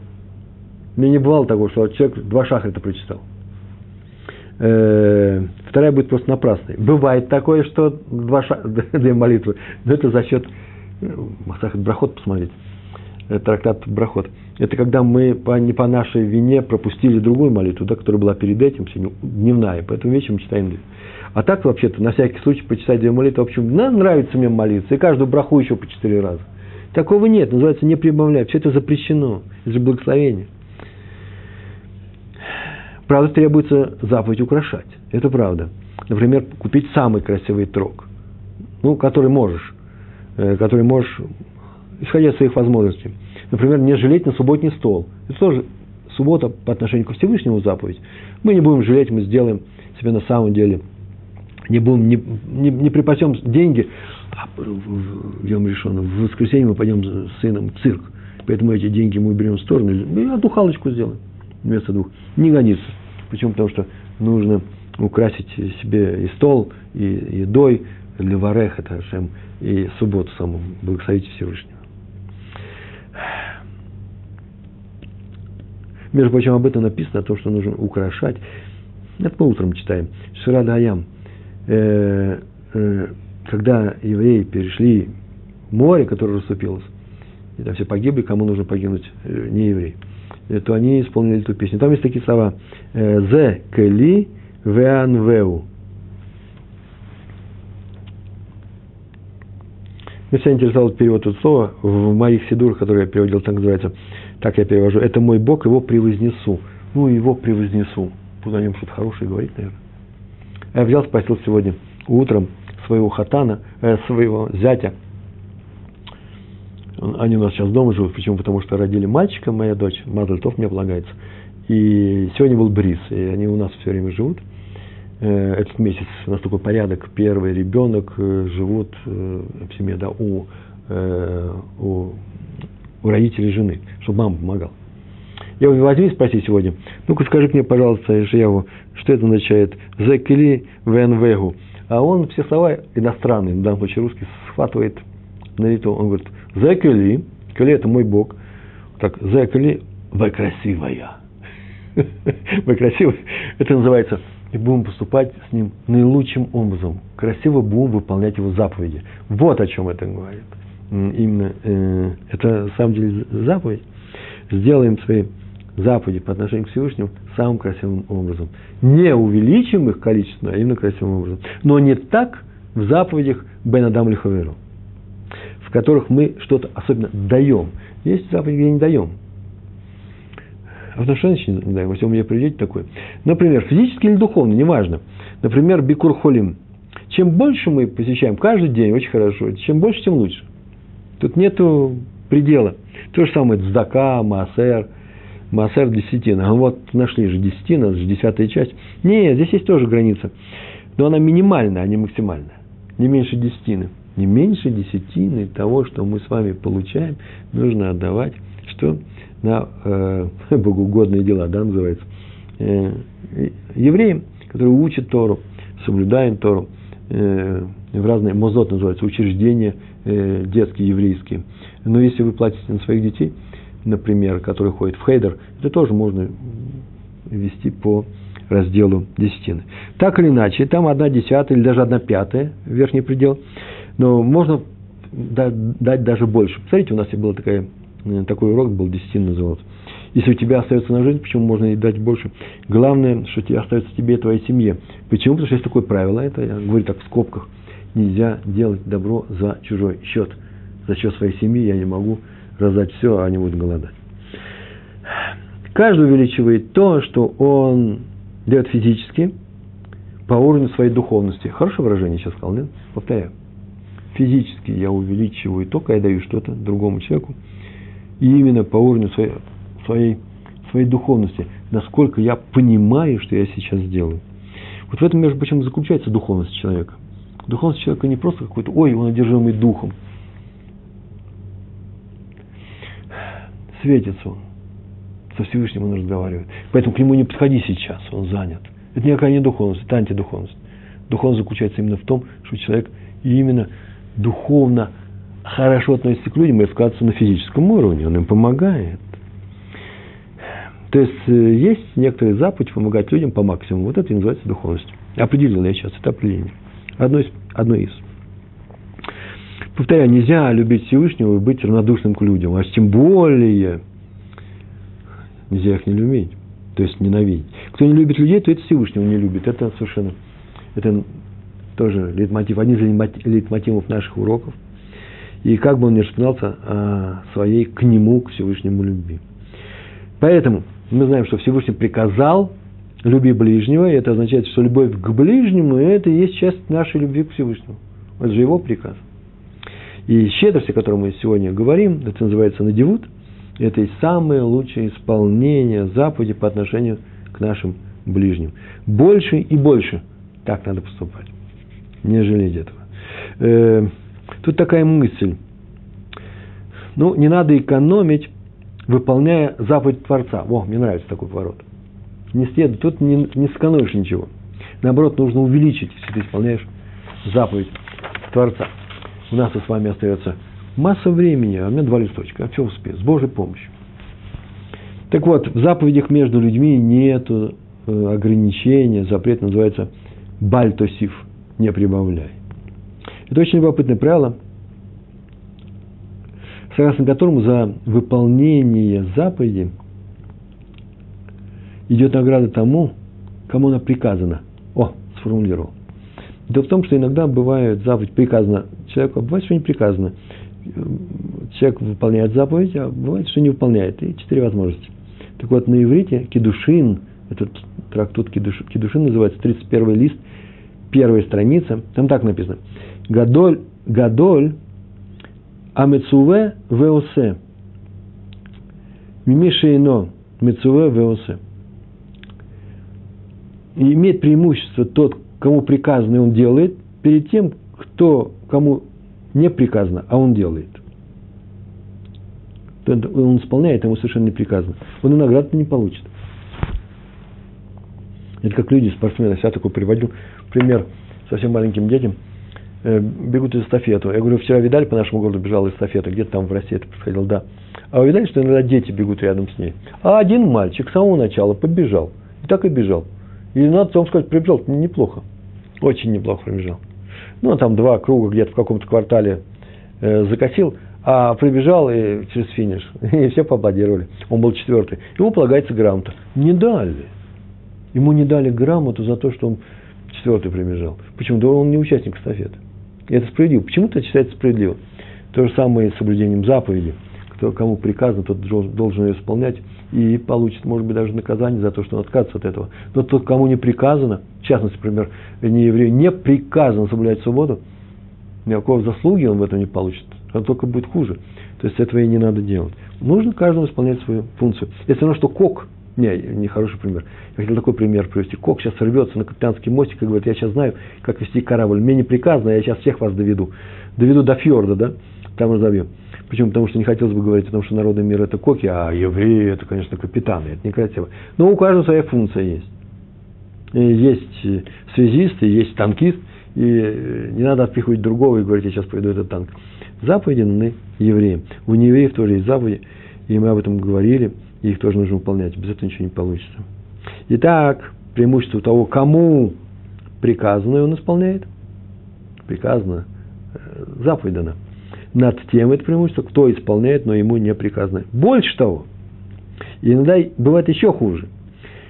Мне не бывало такого, что человек два шахрита прочитал. Э, вторая будет просто напрасной. Бывает такое, что два ша... две молитвы, но это за счет э, Махсахат Брахот посмотреть. Э, трактат Брахот это когда мы по, не по нашей вине пропустили другую молитву, да, которая была перед этим, сегодня дневная, поэтому вечером читаем две. А так, вообще-то, на всякий случай, почитать две молитвы, в общем, нравится мне молиться, и каждую браху еще по четыре раза. Такого нет, называется не прибавлять, все это запрещено, это же благословение. Правда, требуется заповедь украшать, это правда. Например, купить самый красивый трог, ну, который можешь, э, который можешь, исходя из своих возможностей – Например, не жалеть на субботний стол. Это тоже суббота по отношению к Всевышнему заповедь. Мы не будем жалеть, мы сделаем себе на самом деле. Не будем, не, не, не припасем деньги. А Йом решено, в воскресенье мы пойдем с сыном в цирк. Поэтому эти деньги мы берем в сторону и одну халочку сделаем вместо двух. Не гонится. Почему? Потому что нужно украсить себе и стол, и едой, для варех, это Ашем, и субботу саму, благословите Всевышнего. Между прочим, об этом написано, о том, что нужно украшать. Это мы утром читаем. Ширада Аям. Э, э, когда евреи перешли море, которое расступилось, и там все погибли, кому нужно погибнуть, э, не евреи. то они исполнили эту песню. Там есть такие слова «зе кели веанвеу». Меня всегда интересовал перевод этого слова. В моих сидурах, которые я переводил, так называется, так я перевожу. Это мой Бог, его превознесу. Ну, его превознесу. Буду о нем что-то хорошее говорить, наверное. Я взял, спросил сегодня утром своего хатана, э, своего зятя. Они у нас сейчас дома живут. Почему? Потому что родили мальчика, моя дочь, Мазальтов мне полагается. И сегодня был бриз, и они у нас все время живут. Э, этот месяц у нас такой порядок. Первый ребенок э, живут э, в семье, да, у, у, у родителей жены, чтобы мама помогала. Я его возьми и спроси сегодня. Ну-ка скажи мне, пожалуйста, Ишияву, что это означает? Зекли венвегу. А он все слова иностранные, в данном случае русский, схватывает на лету. Он говорит, зекли, кли это мой Бог. Так, зекли, вы красивая. Вы красивая. Это называется и будем поступать с ним наилучшим образом. Красиво будем выполнять его заповеди. Вот о чем это говорит. Именно э, это на самом деле заповедь. Сделаем свои заповеди по отношению к Всевышнему самым красивым образом. Не увеличим их количество, а именно красивым образом. Но не так в заповедях Бен Адам Лиховеру, в которых мы что-то особенно даем. Есть заповеди, где не даем. А не даем, если у меня придете такой. Например, физически или духовно, неважно. Например, бикур холим. Чем больше мы посещаем каждый день, очень хорошо. Чем больше, тем лучше. Тут нету предела. То же самое цдака, маасер, маасер десятина. А вот нашли же десятина, это же десятая часть. Нет, здесь есть тоже граница. Но она минимальная, а не максимальная. Не меньше десятины. Не меньше десятины того, что мы с вами получаем, нужно отдавать. Что? на э, богоугодные дела, да, называется. Э, евреям, которые учат Тору, соблюдают Тору, э, в разные, мозот называется, учреждения э, детские, еврейские. Но если вы платите на своих детей, например, которые ходят в хейдер, это тоже можно вести по разделу десятины. Так или иначе, там одна десятая или даже одна пятая, верхний предел, но можно дать даже больше. Посмотрите, у нас такая Э, такой урок был, десятин назывался. Если у тебя остается на жизнь, почему можно и дать больше? Главное, что тебе остается тебе и твоей семье. Почему? Потому что есть такое правило, это я говорю так в скобках, нельзя делать добро за чужой счет. За счет своей семьи я не могу раздать все, а они будут голодать. Каждый увеличивает то, что он делает физически, по уровню своей духовности. Хорошее выражение сейчас сказал, нет? Повторяю. Физически я увеличиваю то, когда я даю что-то другому человеку, и именно по уровню своей, своей, своей духовности, насколько я понимаю, что я сейчас делаю. Вот в этом, между прочим, заключается духовность человека. Духовность человека не просто какой-то, ой, он одержимый духом. Светится он. Со Всевышним он разговаривает. Поэтому к нему не подходи сейчас, он занят. Это никакая не духовность, это антидуховность. Духовность заключается именно в том, что человек именно духовно хорошо относится к людям и вкладывается на физическом уровне, он им помогает. То есть э, есть некоторые заповеди помогать людям по максимуму. Вот это и называется духовность. Определил я сейчас, это определение. Одно из. Одно из. Повторяю, нельзя любить Всевышнего и быть равнодушным к людям, а тем более нельзя их не любить, то есть ненавидеть. Кто не любит людей, то это Всевышнего не любит. Это совершенно, это тоже лейтмотив, один из лейтмотивов наших уроков – и как бы он ни распинался о своей к нему, к Всевышнему любви. Поэтому мы знаем, что Всевышний приказал люби ближнего, и это означает, что любовь к ближнему – это и есть часть нашей любви к Всевышнему. Это же его приказ. И щедрость, о которой мы сегодня говорим, это называется надевут, это и самое лучшее исполнение заповеди по отношению к нашим ближним. Больше и больше так надо поступать. Не жалеть этого. Э, Тут такая мысль. Ну, не надо экономить, выполняя заповедь Творца. О, мне нравится такой поворот. Не следует, тут не, не сэкономишь ничего. Наоборот, нужно увеличить, если ты исполняешь заповедь Творца. У нас с вами остается масса времени, а у меня два листочка. А все успею, с Божьей помощью. Так вот, в заповедях между людьми нет э, ограничения, запрет называется бальтосив, не прибавляй. Это очень любопытное правило, согласно которому за выполнение заповеди идет награда тому, кому она приказана. О, сформулировал. Дело в том, что иногда бывает заповедь приказана человеку, а бывает, что не приказано. Человек выполняет заповедь, а бывает, что не выполняет. И четыре возможности. Так вот, на иврите кедушин, этот трактут кедуш, кедушин называется, 31 лист, первая страница, там так написано. Гадоль, гадоль, амецуве веосе. Мимишейно, мецуве веосе. И имеет преимущество тот, кому приказано, он делает, перед тем, кто, кому не приказано, а он делает. Он исполняет, ему совершенно не приказано. Он и награды не получит. Это как люди, спортсмены. Я такой приводил пример совсем маленьким детям. Э, бегут из эстафету. Я говорю, вчера видали, по нашему городу бежала эстафета, где-то там в России это происходило, да. А вы видали, что иногда дети бегут рядом с ней? А один мальчик с самого начала побежал. И так и бежал. И надо вам сказать, пробежал неплохо. Очень неплохо пробежал. Ну, там два круга где-то в каком-то квартале э, закосил, а прибежал и через финиш. И все поаплодировали. Он был четвертый. Ему полагается грамота. Не дали. Ему не дали грамоту за то, что он четвертый прибежал. Почему? Да он не участник эстафеты. И это справедливо. Почему-то это считается справедливо. То же самое с соблюдением заповеди. Кто, кому приказано, тот должен ее исполнять и получит, может быть, даже наказание за то, что он отказывается от этого. Но тот, кому не приказано, в частности, например, не еврею, не приказано соблюдать свободу, никакого заслуги он в этом не получит. Он только будет хуже. То есть этого и не надо делать. Нужно каждому исполнять свою функцию. Это равно, что кок, не, не хороший пример. Я хотел такой пример привести. Кок сейчас рвется на капитанский мостик и говорит, я сейчас знаю, как вести корабль. Мне не приказано, я сейчас всех вас доведу. Доведу до фьорда, да? Там разобью. Почему? Потому что не хотелось бы говорить о том, что народный мир это коки, а евреи это, конечно, капитаны. Это некрасиво. Но у каждого своя функция есть. Есть связист, есть танкист, и не надо отпихивать другого и говорить, я сейчас пойду этот танк. Заповеди даны евреям. У неевреев тоже есть заповеди, и мы об этом говорили, и их тоже нужно выполнять. Без этого ничего не получится. Итак, преимущество того, кому приказано, и он исполняет. Приказано, э, заповедь дана над тем это преимущество, кто исполняет, но ему не приказано. Больше того, иногда бывает еще хуже.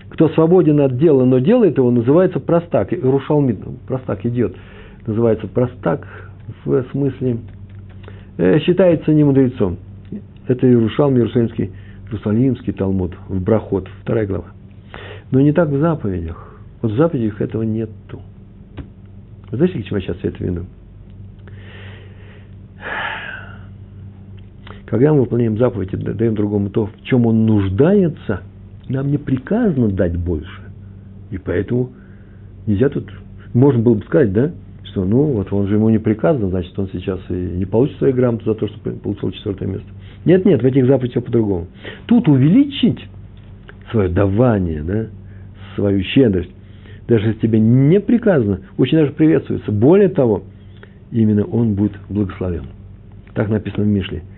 Кто свободен от дела, но делает его, называется простак. Рушалмит, простак идет. Называется простак в смысле э, считается не мудрецом. Это Иерушалм, Иерусалимский, Иерусалимский Талмуд, в Брахот, вторая глава. Но не так в заповедях. Вот в заповедях этого нету. знаете, к чему я сейчас это веду? Когда мы выполняем заповедь и даем другому то, в чем он нуждается, нам не приказано дать больше. И поэтому нельзя тут... Можно было бы сказать, да, что ну вот он же ему не приказано, значит он сейчас и не получит свои грамоты за то, что получил четвертое место. Нет, нет, в этих заповедях по-другому. Тут увеличить свое давание, да, свою щедрость, даже если тебе не приказано, очень даже приветствуется. Более того, именно он будет благословен. Так написано в Мишле –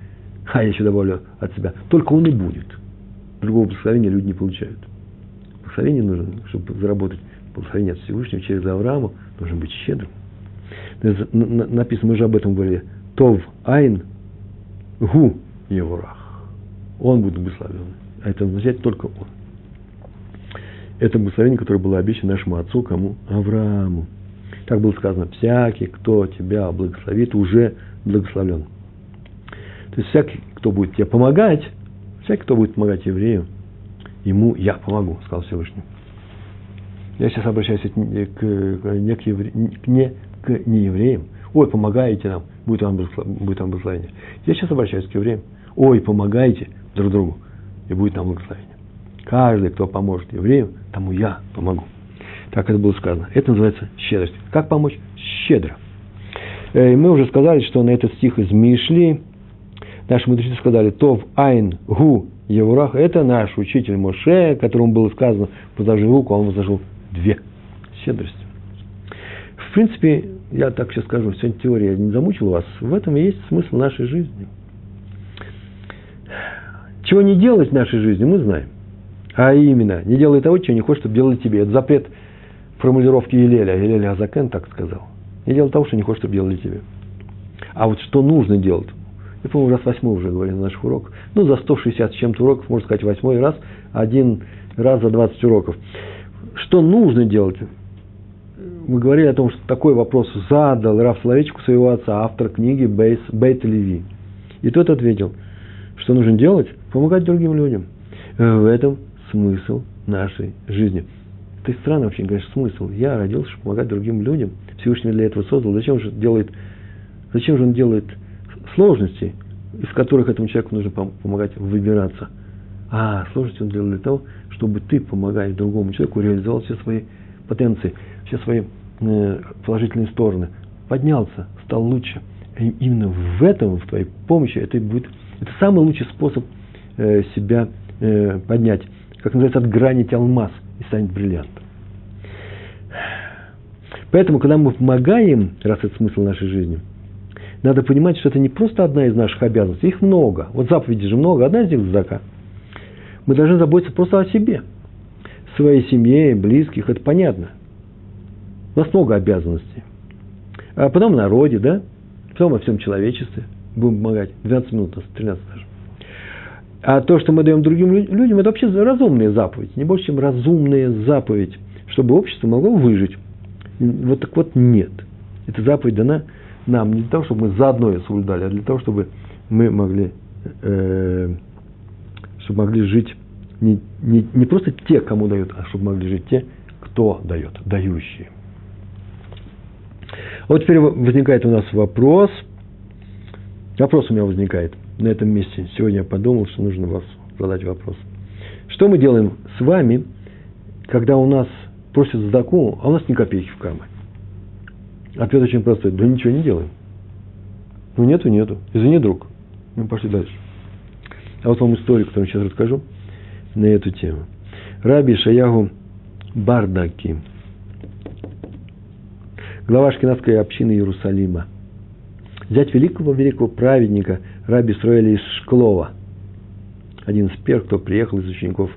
а я еще добавлю от себя, только он и будет. Другого благословения люди не получают. Благословение нужно, чтобы заработать благословение от Всевышнего через Авраама, нужно быть щедрым. Написано, мы же об этом говорили, Тов Айн Гу Евурах. Он будет благословен. А это означает только он. Это благословение, которое было обещано нашему отцу, кому? Аврааму. Так было сказано, всякий, кто тебя благословит, уже благословлен. То есть всякий, кто будет тебе помогать, всякий, кто будет помогать еврею, ему я помогу, сказал Всевышний. Я сейчас обращаюсь к, не к, евре, не к неевреям. Ой, помогаете нам, будет вам, будет вам благословение. Я сейчас обращаюсь к евреям. Ой, помогайте друг другу, и будет нам благословение. Каждый, кто поможет еврею, тому я помогу. Так это было сказано. Это называется щедрость. Как помочь? Щедро. Э, и мы уже сказали, что на этот стих из Мишли Наши мудрецы сказали, Тов Айн Гу Евурах, это наш учитель Моше, которому было сказано, возложи руку, а он возложил две. Щедрость. В принципе, я так сейчас скажу, сегодня теория не замучила вас, в этом и есть смысл нашей жизни. Чего не делать в нашей жизни, мы знаем. А именно, не делай того, чего не хочешь, чтобы делали тебе. Это запрет формулировки Елеля. Елеля Азакен так сказал. Не делай того, что не хочешь, чтобы делали тебе. А вот что нужно делать? Я, по-моему, раз восьмой уже говорил на наших уроках. Ну, за 160 с чем-то уроков, можно сказать, восьмой раз один раз за 20 уроков. Что нужно делать? Мы говорили о том, что такой вопрос задал Раф Соловейчику своего отца, автор книги Бейт Леви. И тот ответил, что нужно делать? Помогать другим людям. В этом смысл нашей жизни. Это странно вообще, конечно, смысл. Я родился, чтобы помогать другим людям. Всевышний для этого создал. Зачем же делает, зачем же он делает сложности, из которых этому человеку нужно помогать выбираться? А сложности он делает для того, чтобы ты, помогая другому человеку, реализовал все свои потенции, все свои э, положительные стороны. Поднялся, стал лучше. И именно в этом, в твоей помощи, это будет, это самый лучший способ э, себя э, поднять. Как называется, отгранить алмаз – и станет бриллиантом. Поэтому, когда мы помогаем, раз это смысл нашей жизни, надо понимать, что это не просто одна из наших обязанностей, их много. Вот заповедей же много, одна из них зака. Мы должны заботиться просто о себе, своей семье, близких, это понятно. У нас много обязанностей. А потом о народе, да? Потом о всем человечестве. Будем помогать. 12 минут, 13 даже. А то, что мы даем другим людям, это вообще разумная заповедь, не больше, чем разумная заповедь, чтобы общество могло выжить. Вот так вот нет. Эта заповедь дана нам не для того, чтобы мы заодно ее соблюдали, а для того, чтобы мы могли, э, чтобы могли жить не, не, не просто те, кому дают, а чтобы могли жить те, кто дает, дающие. Вот теперь возникает у нас вопрос. Вопрос у меня возникает – на этом месте. Сегодня я подумал, что нужно вас задать вопрос. Что мы делаем с вами, когда у нас просят сдаку, а у нас ни копейки в кармане? Ответ очень простой. Да ничего не делаем. Ну, нету, нету. Извини, друг. Мы пошли дальше. А вот вам историю, которую сейчас расскажу на эту тему. Раби Шаягу Бардаки, глава Шкинавской общины Иерусалима, взять великого-великого праведника Раби Строили из Шклова. Один из первых, кто приехал из учеников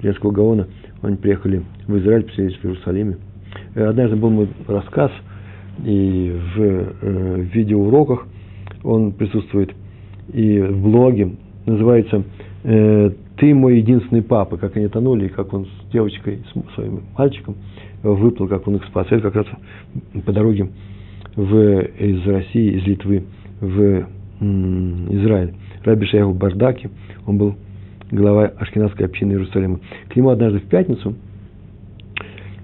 Ленского Гаона. Они приехали в Израиль, поселились в Иерусалиме. Э, однажды был мой рассказ, и в, э, видеоуроках он присутствует, и в блоге называется э, «Ты мой единственный папа», как они тонули, и как он с девочкой, с своим мальчиком выплыл, как он их спас. Это как раз по дороге в, из России, из Литвы в Израиль. Раби Шаяху Бардаки, он был глава Ашкенадской общины Иерусалима. К нему однажды в пятницу,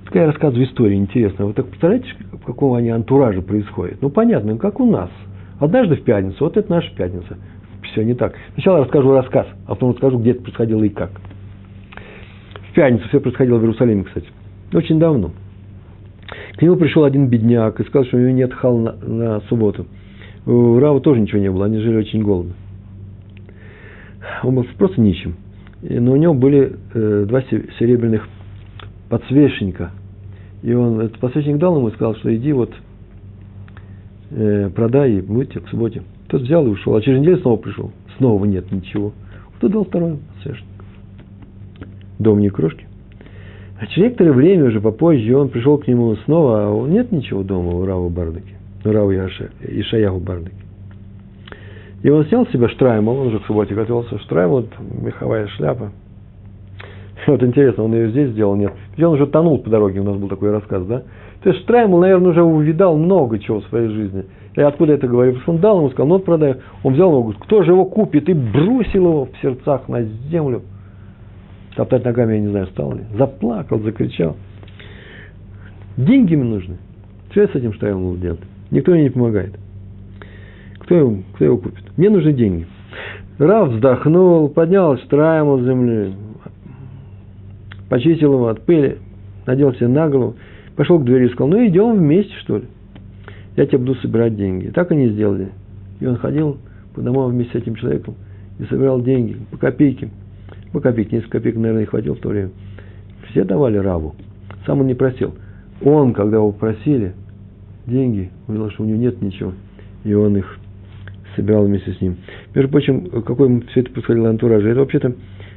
такая я рассказываю историю интересную. Вы так представляете, в каком они антураже происходит? Ну, понятно, как у нас. Однажды в пятницу, вот это наша пятница. Все не так. Сначала расскажу рассказ, а потом расскажу, где это происходило и как. В пятницу все происходило в Иерусалиме, кстати. Очень давно. К нему пришел один бедняк и сказал, что у него нет хал на, на субботу. У Рава тоже ничего не было, они жили очень голодно. Он был просто нищим. Но у него были э, два серебряных подсвечника. И он, этот подсвечник дал ему и сказал, что иди вот э, продай и будьте к субботе. Тот взял и ушел. А через неделю снова пришел. Снова нет ничего. Кто дал второй подсвечник? Дом не крошки. А через некоторое время, уже попозже, он пришел к нему снова, а нет ничего дома у Рава Бардаки, у Рава Ишаяху Бардаки. И он снял с себя штраймл, он уже к субботе готовился, штраймл, меховая шляпа. Вот интересно, он ее здесь сделал, нет. Ведь он уже тонул по дороге, у нас был такой рассказ, да? То есть Штраймл, наверное, уже увидал много чего в своей жизни. И откуда это говорю? Потому что он дал ему, сказал, ну вот продай. Он взял его, говорит, кто же его купит? И бросил его в сердцах на землю – топтать ногами, я не знаю, стал ли. Заплакал, закричал. Деньги мне нужны. Что я с этим я могу делать? Никто мне не помогает. Кто его, кто его купит? Мне нужны деньги. Рав вздохнул, поднял штраймл с земли, почистил его от пыли, надел себе на голову, пошел к двери и сказал, ну идем вместе, что ли. Я тебе буду собирать деньги. Так они сделали. И он ходил по домам вместе с этим человеком и собирал деньги по копейке по копейке, несколько копеек, наверное, не хватило в то время. Все давали Раву. Сам он не просил. Он, когда его просили деньги, увидел, что у него нет ничего, и он их собирал вместе с ним. Между прочим, какой все это происходило антураже? Это вообще-то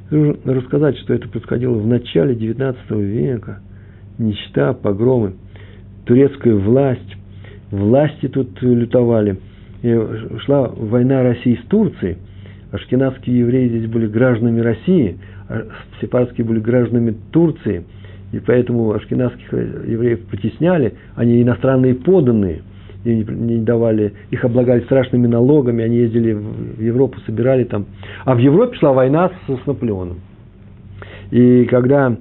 нужно рассказать, что это происходило в начале XIX века. Нищета, погромы, турецкая власть, власти тут лютовали. И шла война России с Турцией, ашкенадские евреи здесь были гражданами России, а сепаратские были гражданами Турции, и поэтому ашкенадских евреев притесняли, они иностранные поданные, и не давали, их облагали страшными налогами, они ездили в Европу, собирали там. А в Европе шла война с, с Наполеоном. И когда,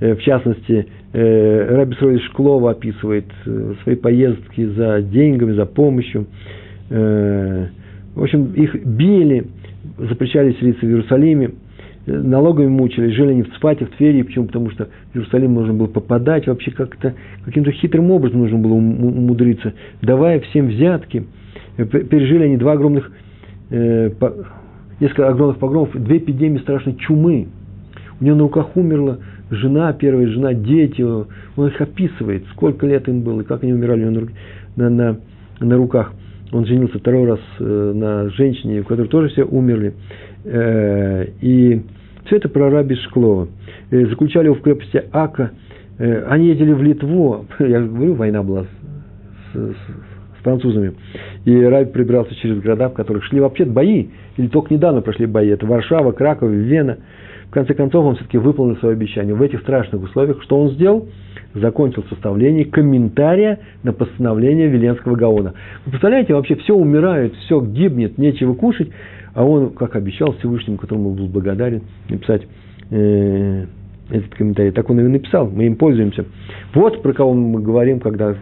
э, в частности, э, Раби Срой Шклова описывает э, свои поездки за деньгами, за помощью, в общем, их били, запрещали селиться в Иерусалиме, налогами мучили, жили они в Цфате, в Твери. Почему? Потому что в Иерусалим нужно было попадать вообще как-то, каким-то хитрым образом нужно было умудриться, давая всем взятки. Пережили они два огромных, э, несколько огромных погромов, две эпидемии страшной чумы. У него на руках умерла жена, первая жена, дети. Он их описывает, сколько лет им было, и как они умирали на, на, на, на руках. Он женился второй раз э, на женщине, у которой тоже все умерли. Э, и все это про раби Шклова. Э, заключали его в крепости Ака. Э, они ездили в Литву. Я говорю, война была с, с, с французами. И раби прибирался через города, в которых шли вообще бои. Или только недавно прошли бои. Это Варшава, Краков, Вена. В конце концов, он все-таки выполнил свое обещание. В этих страшных условиях что он сделал? Закончил составление комментария на постановление Веленского Гаона. Вы представляете, вообще все умирает, все гибнет, нечего кушать. А он, как обещал Всевышнему, которому был благодарен, написать э, этот комментарий. Так он и написал, мы им пользуемся. Вот про кого мы говорим, когда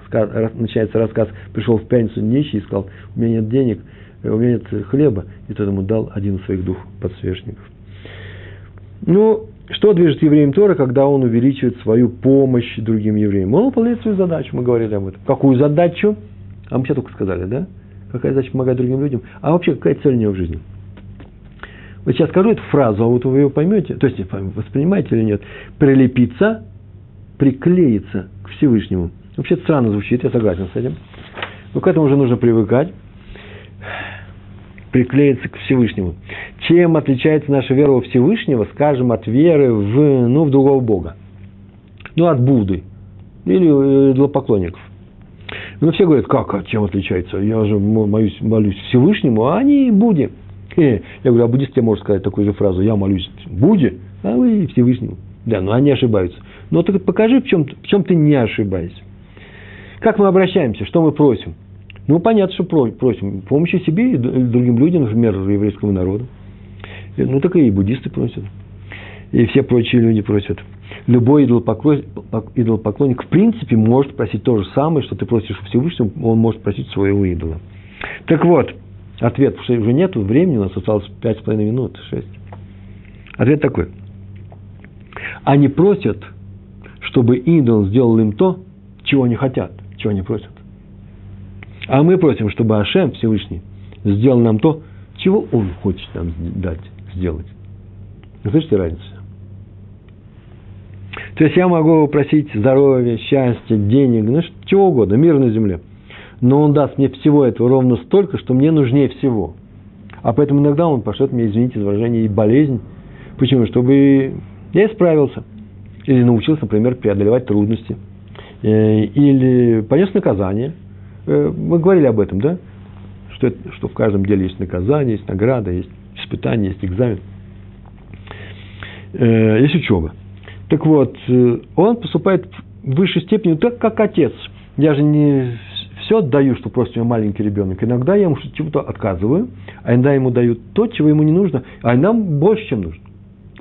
начинается рассказ, пришел в пятницу нищий и сказал, у меня нет денег, э, у меня нет хлеба, и тот ему дал один из своих двух подсвечников. Ну, что движет евреем Тора, когда он увеличивает свою помощь другим евреям? Он выполняет свою задачу, мы говорили об этом. Какую задачу? А мы сейчас только сказали, да? Какая задача помогать другим людям? А вообще, какая цель у него в жизни? Вот сейчас скажу эту фразу, а вот вы ее поймете, то есть воспринимаете или нет. Прилепиться, приклеиться к Всевышнему. Вообще странно звучит, я согласен с этим. Но к этому уже нужно привыкать. Приклеиться к Всевышнему. Чем отличается наша вера во Всевышнего, скажем, от веры в, ну, в другого Бога? Ну, от Будды или э, для поклонников. Ну, все говорят, как, а чем отличается? Я же молюсь, молюсь Всевышнему, а они Будде. Я говорю, а буддист тебе может сказать такую же фразу, я молюсь Будде, а вы Всевышнему. Да, но они ошибаются. Но так покажи, в чем, в чем ты не ошибаешься. Как мы обращаемся, что мы просим? Ну, понятно, что просим. Помощи себе и другим людям, например, еврейскому народу. Ну, так и буддисты просят. И все прочие люди просят. Любой идолопоклонник в принципе может просить то же самое, что ты просишь у Всевышнего, он может просить своего идола. Так вот, Ответ, что уже нет времени, у нас осталось пять с половиной минут, шесть. Ответ такой. Они просят, чтобы идол сделал им то, чего они хотят, чего они просят. А мы просим, чтобы Ашем Всевышний сделал нам то, чего Он хочет нам дать, сделать. Вы слышите разницу? То есть я могу просить здоровья, счастья, денег, ну, чего угодно, мир на земле – но он даст мне всего этого ровно столько, что мне нужнее всего. А поэтому иногда он пошлет мне, извините за выражение, и болезнь. Почему? Чтобы я исправился. Или научился, например, преодолевать трудности. Э, или понес наказание. Э, мы говорили об этом, да? Что, это, что в каждом деле есть наказание, есть награда, есть испытание, есть экзамен. Э, есть учеба. Так вот, он поступает в высшей степени так, как отец. Я же не все отдаю, что просит меня маленький ребенок. Иногда я ему чего-то отказываю, а иногда ему дают то, чего ему не нужно, а нам больше, чем нужно.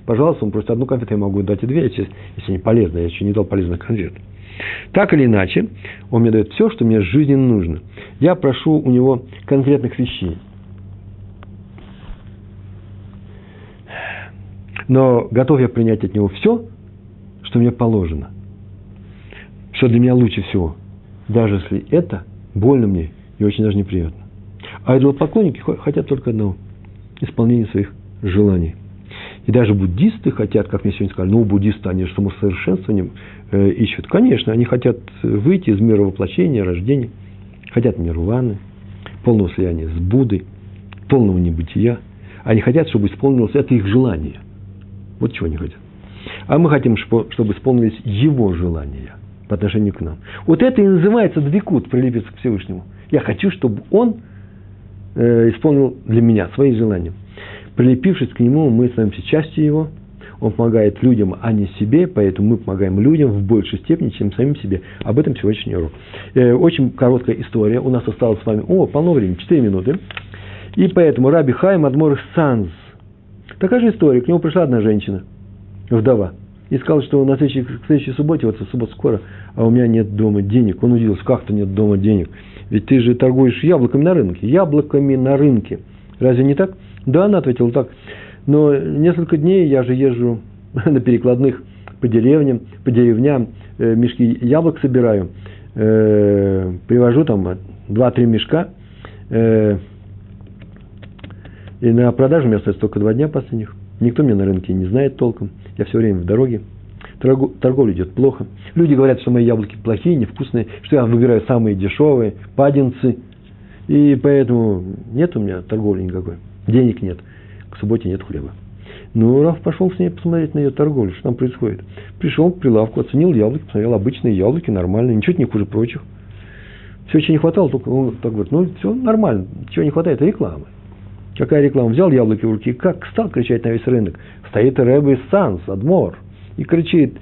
Пожалуйста, он просит одну конфету, я могу дать и две, если, если они полезные, я еще не дал полезных конфет. Так или иначе, он мне дает все, что мне жизненно нужно. Я прошу у него конкретных вещей. Но готов я принять от него все, что мне положено. Что для меня лучше всего. Даже если это больно мне и очень даже неприятно. А идолопоклонники хотят только одного – исполнения своих желаний. И даже буддисты хотят, как мне сегодня сказали, ну, буддисты, они же самосовершенствованием э, ищут. Конечно, они хотят выйти из мира воплощения, рождения, хотят нирваны, полного слияния с Буддой, полного небытия. Они хотят, чтобы исполнилось это их желание. Вот чего они хотят. А мы хотим, чтобы исполнились его желания по отношению к нам. Вот это и называется двикут, прилепиться к Всевышнему. Я хочу, чтобы он э, исполнил для меня свои желания. Прилепившись к нему, мы становимся частью его. Он помогает людям, а не себе, поэтому мы помогаем людям в большей степени, чем самим себе. Об этом сегодняшний урок. Э, очень короткая история. У нас осталось с вами, о, полно времени, 4 минуты. И поэтому Раби Хайм Адмор Санз. Такая же история. К нему пришла одна женщина, вдова, и сказала, что на следующей, следующей субботе, вот в субботу скоро, а у меня нет дома денег. Он удивился, как-то нет дома денег. Ведь ты же торгуешь яблоками на рынке. Яблоками на рынке. Разве не так? Да, она ответила так. Но несколько дней я же езжу на перекладных по деревням, по деревням, э, мешки яблок собираю, э, привожу там 2-3 мешка, э, и на продажу у меня остается только два дня последних. Никто меня на рынке не знает толком. Я все время в дороге. Торговля идет плохо. Люди говорят, что мои яблоки плохие, невкусные, что я выбираю самые дешевые, падинцы. И поэтому нет у меня торговли никакой. Денег нет. К субботе нет хлеба. Ну, Раф пошел с ней посмотреть на ее торговлю, что там происходит. Пришел к прилавку, оценил яблоки, посмотрел обычные яблоки, нормальные, ничего не хуже прочих. Все, чего не хватало, только он так говорит, ну, все нормально, чего не хватает, рекламы. Какая реклама? Взял яблоки в руки, как стал кричать на весь рынок. Стоит Рэбби Санс, Адмор, и кричит,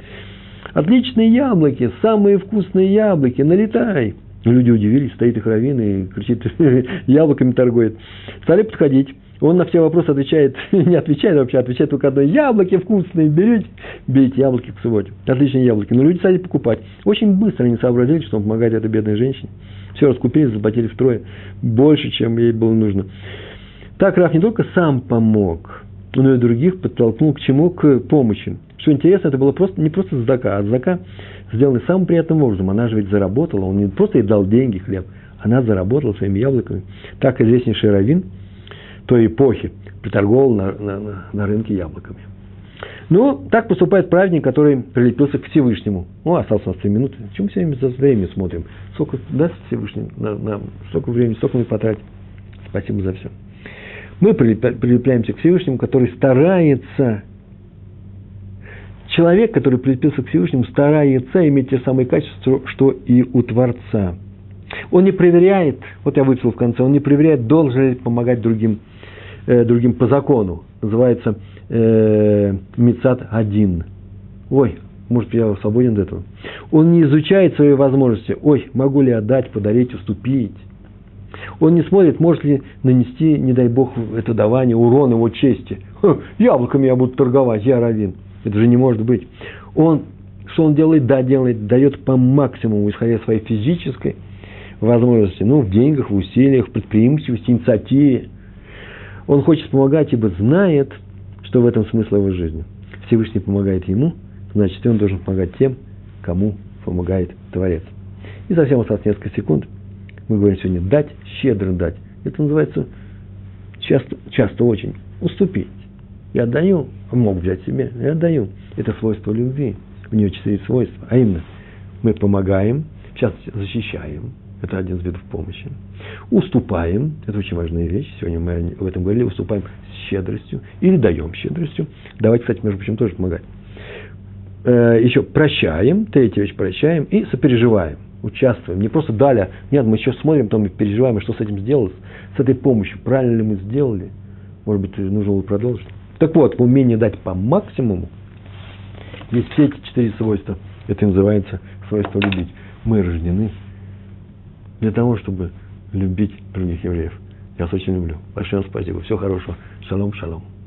отличные яблоки, самые вкусные яблоки, налетай. Люди удивились, стоит их раввин и кричит, яблоками торгует. Стали подходить. Он на все вопросы отвечает, не отвечает вообще, отвечает только одно. Яблоки вкусные, берите, берите яблоки к субботе. Отличные яблоки. Но люди стали покупать. Очень быстро они сообразили, что он помогает этой бедной женщине. Все раскупили, заплатили втрое. Больше, чем ей было нужно. Так Раф не только сам помог, но и других подтолкнул к чему? К помощи. Что интересно, это было просто, не просто задака, а задака сделана самым приятным образом. Она же ведь заработала, он не просто ей дал деньги, хлеб, она заработала своими яблоками. Так известнейший раввин той эпохи приторговал на, на, на, на рынке яблоками. Ну, так поступает праведник, который прилепился к Всевышнему. Ну, осталось у нас 3 минуты. Чем все время за время смотрим? Сколько даст Всевышний нам? Столько времени, столько мы потратим. Спасибо за все. Мы прилепляемся к Всевышнему, который старается человек, который прилепился к Всевышнему, старается иметь те самые качества, что и у Творца. Он не проверяет, вот я выписал в конце, он не проверяет, должен ли помогать другим, э, другим по закону. Называется э, Мицат один. Ой, может, я свободен от этого. Он не изучает свои возможности. Ой, могу ли отдать, подарить, уступить. Он не смотрит, может ли нанести, не дай бог, это давание, урон его чести. Яблоками я буду торговать, я равин. Это же не может быть. Он, что он делает? Да, делает, дает по максимуму, исходя из своей физической возможности. Ну, в деньгах, в усилиях, в предприимчивости, инициативе. Он хочет помогать, ибо знает, что в этом смысл его жизни. Всевышний помогает ему, значит, он должен помогать тем, кому помогает Творец. И совсем осталось несколько секунд. Мы говорим сегодня дать, щедро дать. Это называется часто, часто очень уступить. Я отдаю, мог взять себе, я отдаю. Это свойство любви. У нее четыре свойства. А именно, мы помогаем, сейчас защищаем, это один из видов помощи. Уступаем, это очень важная вещь, сегодня мы об этом говорили, уступаем с щедростью или даем щедростью. Давайте, кстати, между прочим, тоже помогать. Э, еще прощаем, третья вещь прощаем и сопереживаем, участвуем. Не просто дали, а нет, мы еще смотрим, потом и переживаем, что с этим сделалось, с этой помощью, правильно ли мы сделали, может быть, нужно было продолжить. Так вот, умение дать по максимуму, есть все эти четыре свойства. Это называется свойство любить. Мы рождены для того, чтобы любить других евреев. Я вас очень люблю. Большое вам спасибо. Всего хорошего. Шалом, шалом.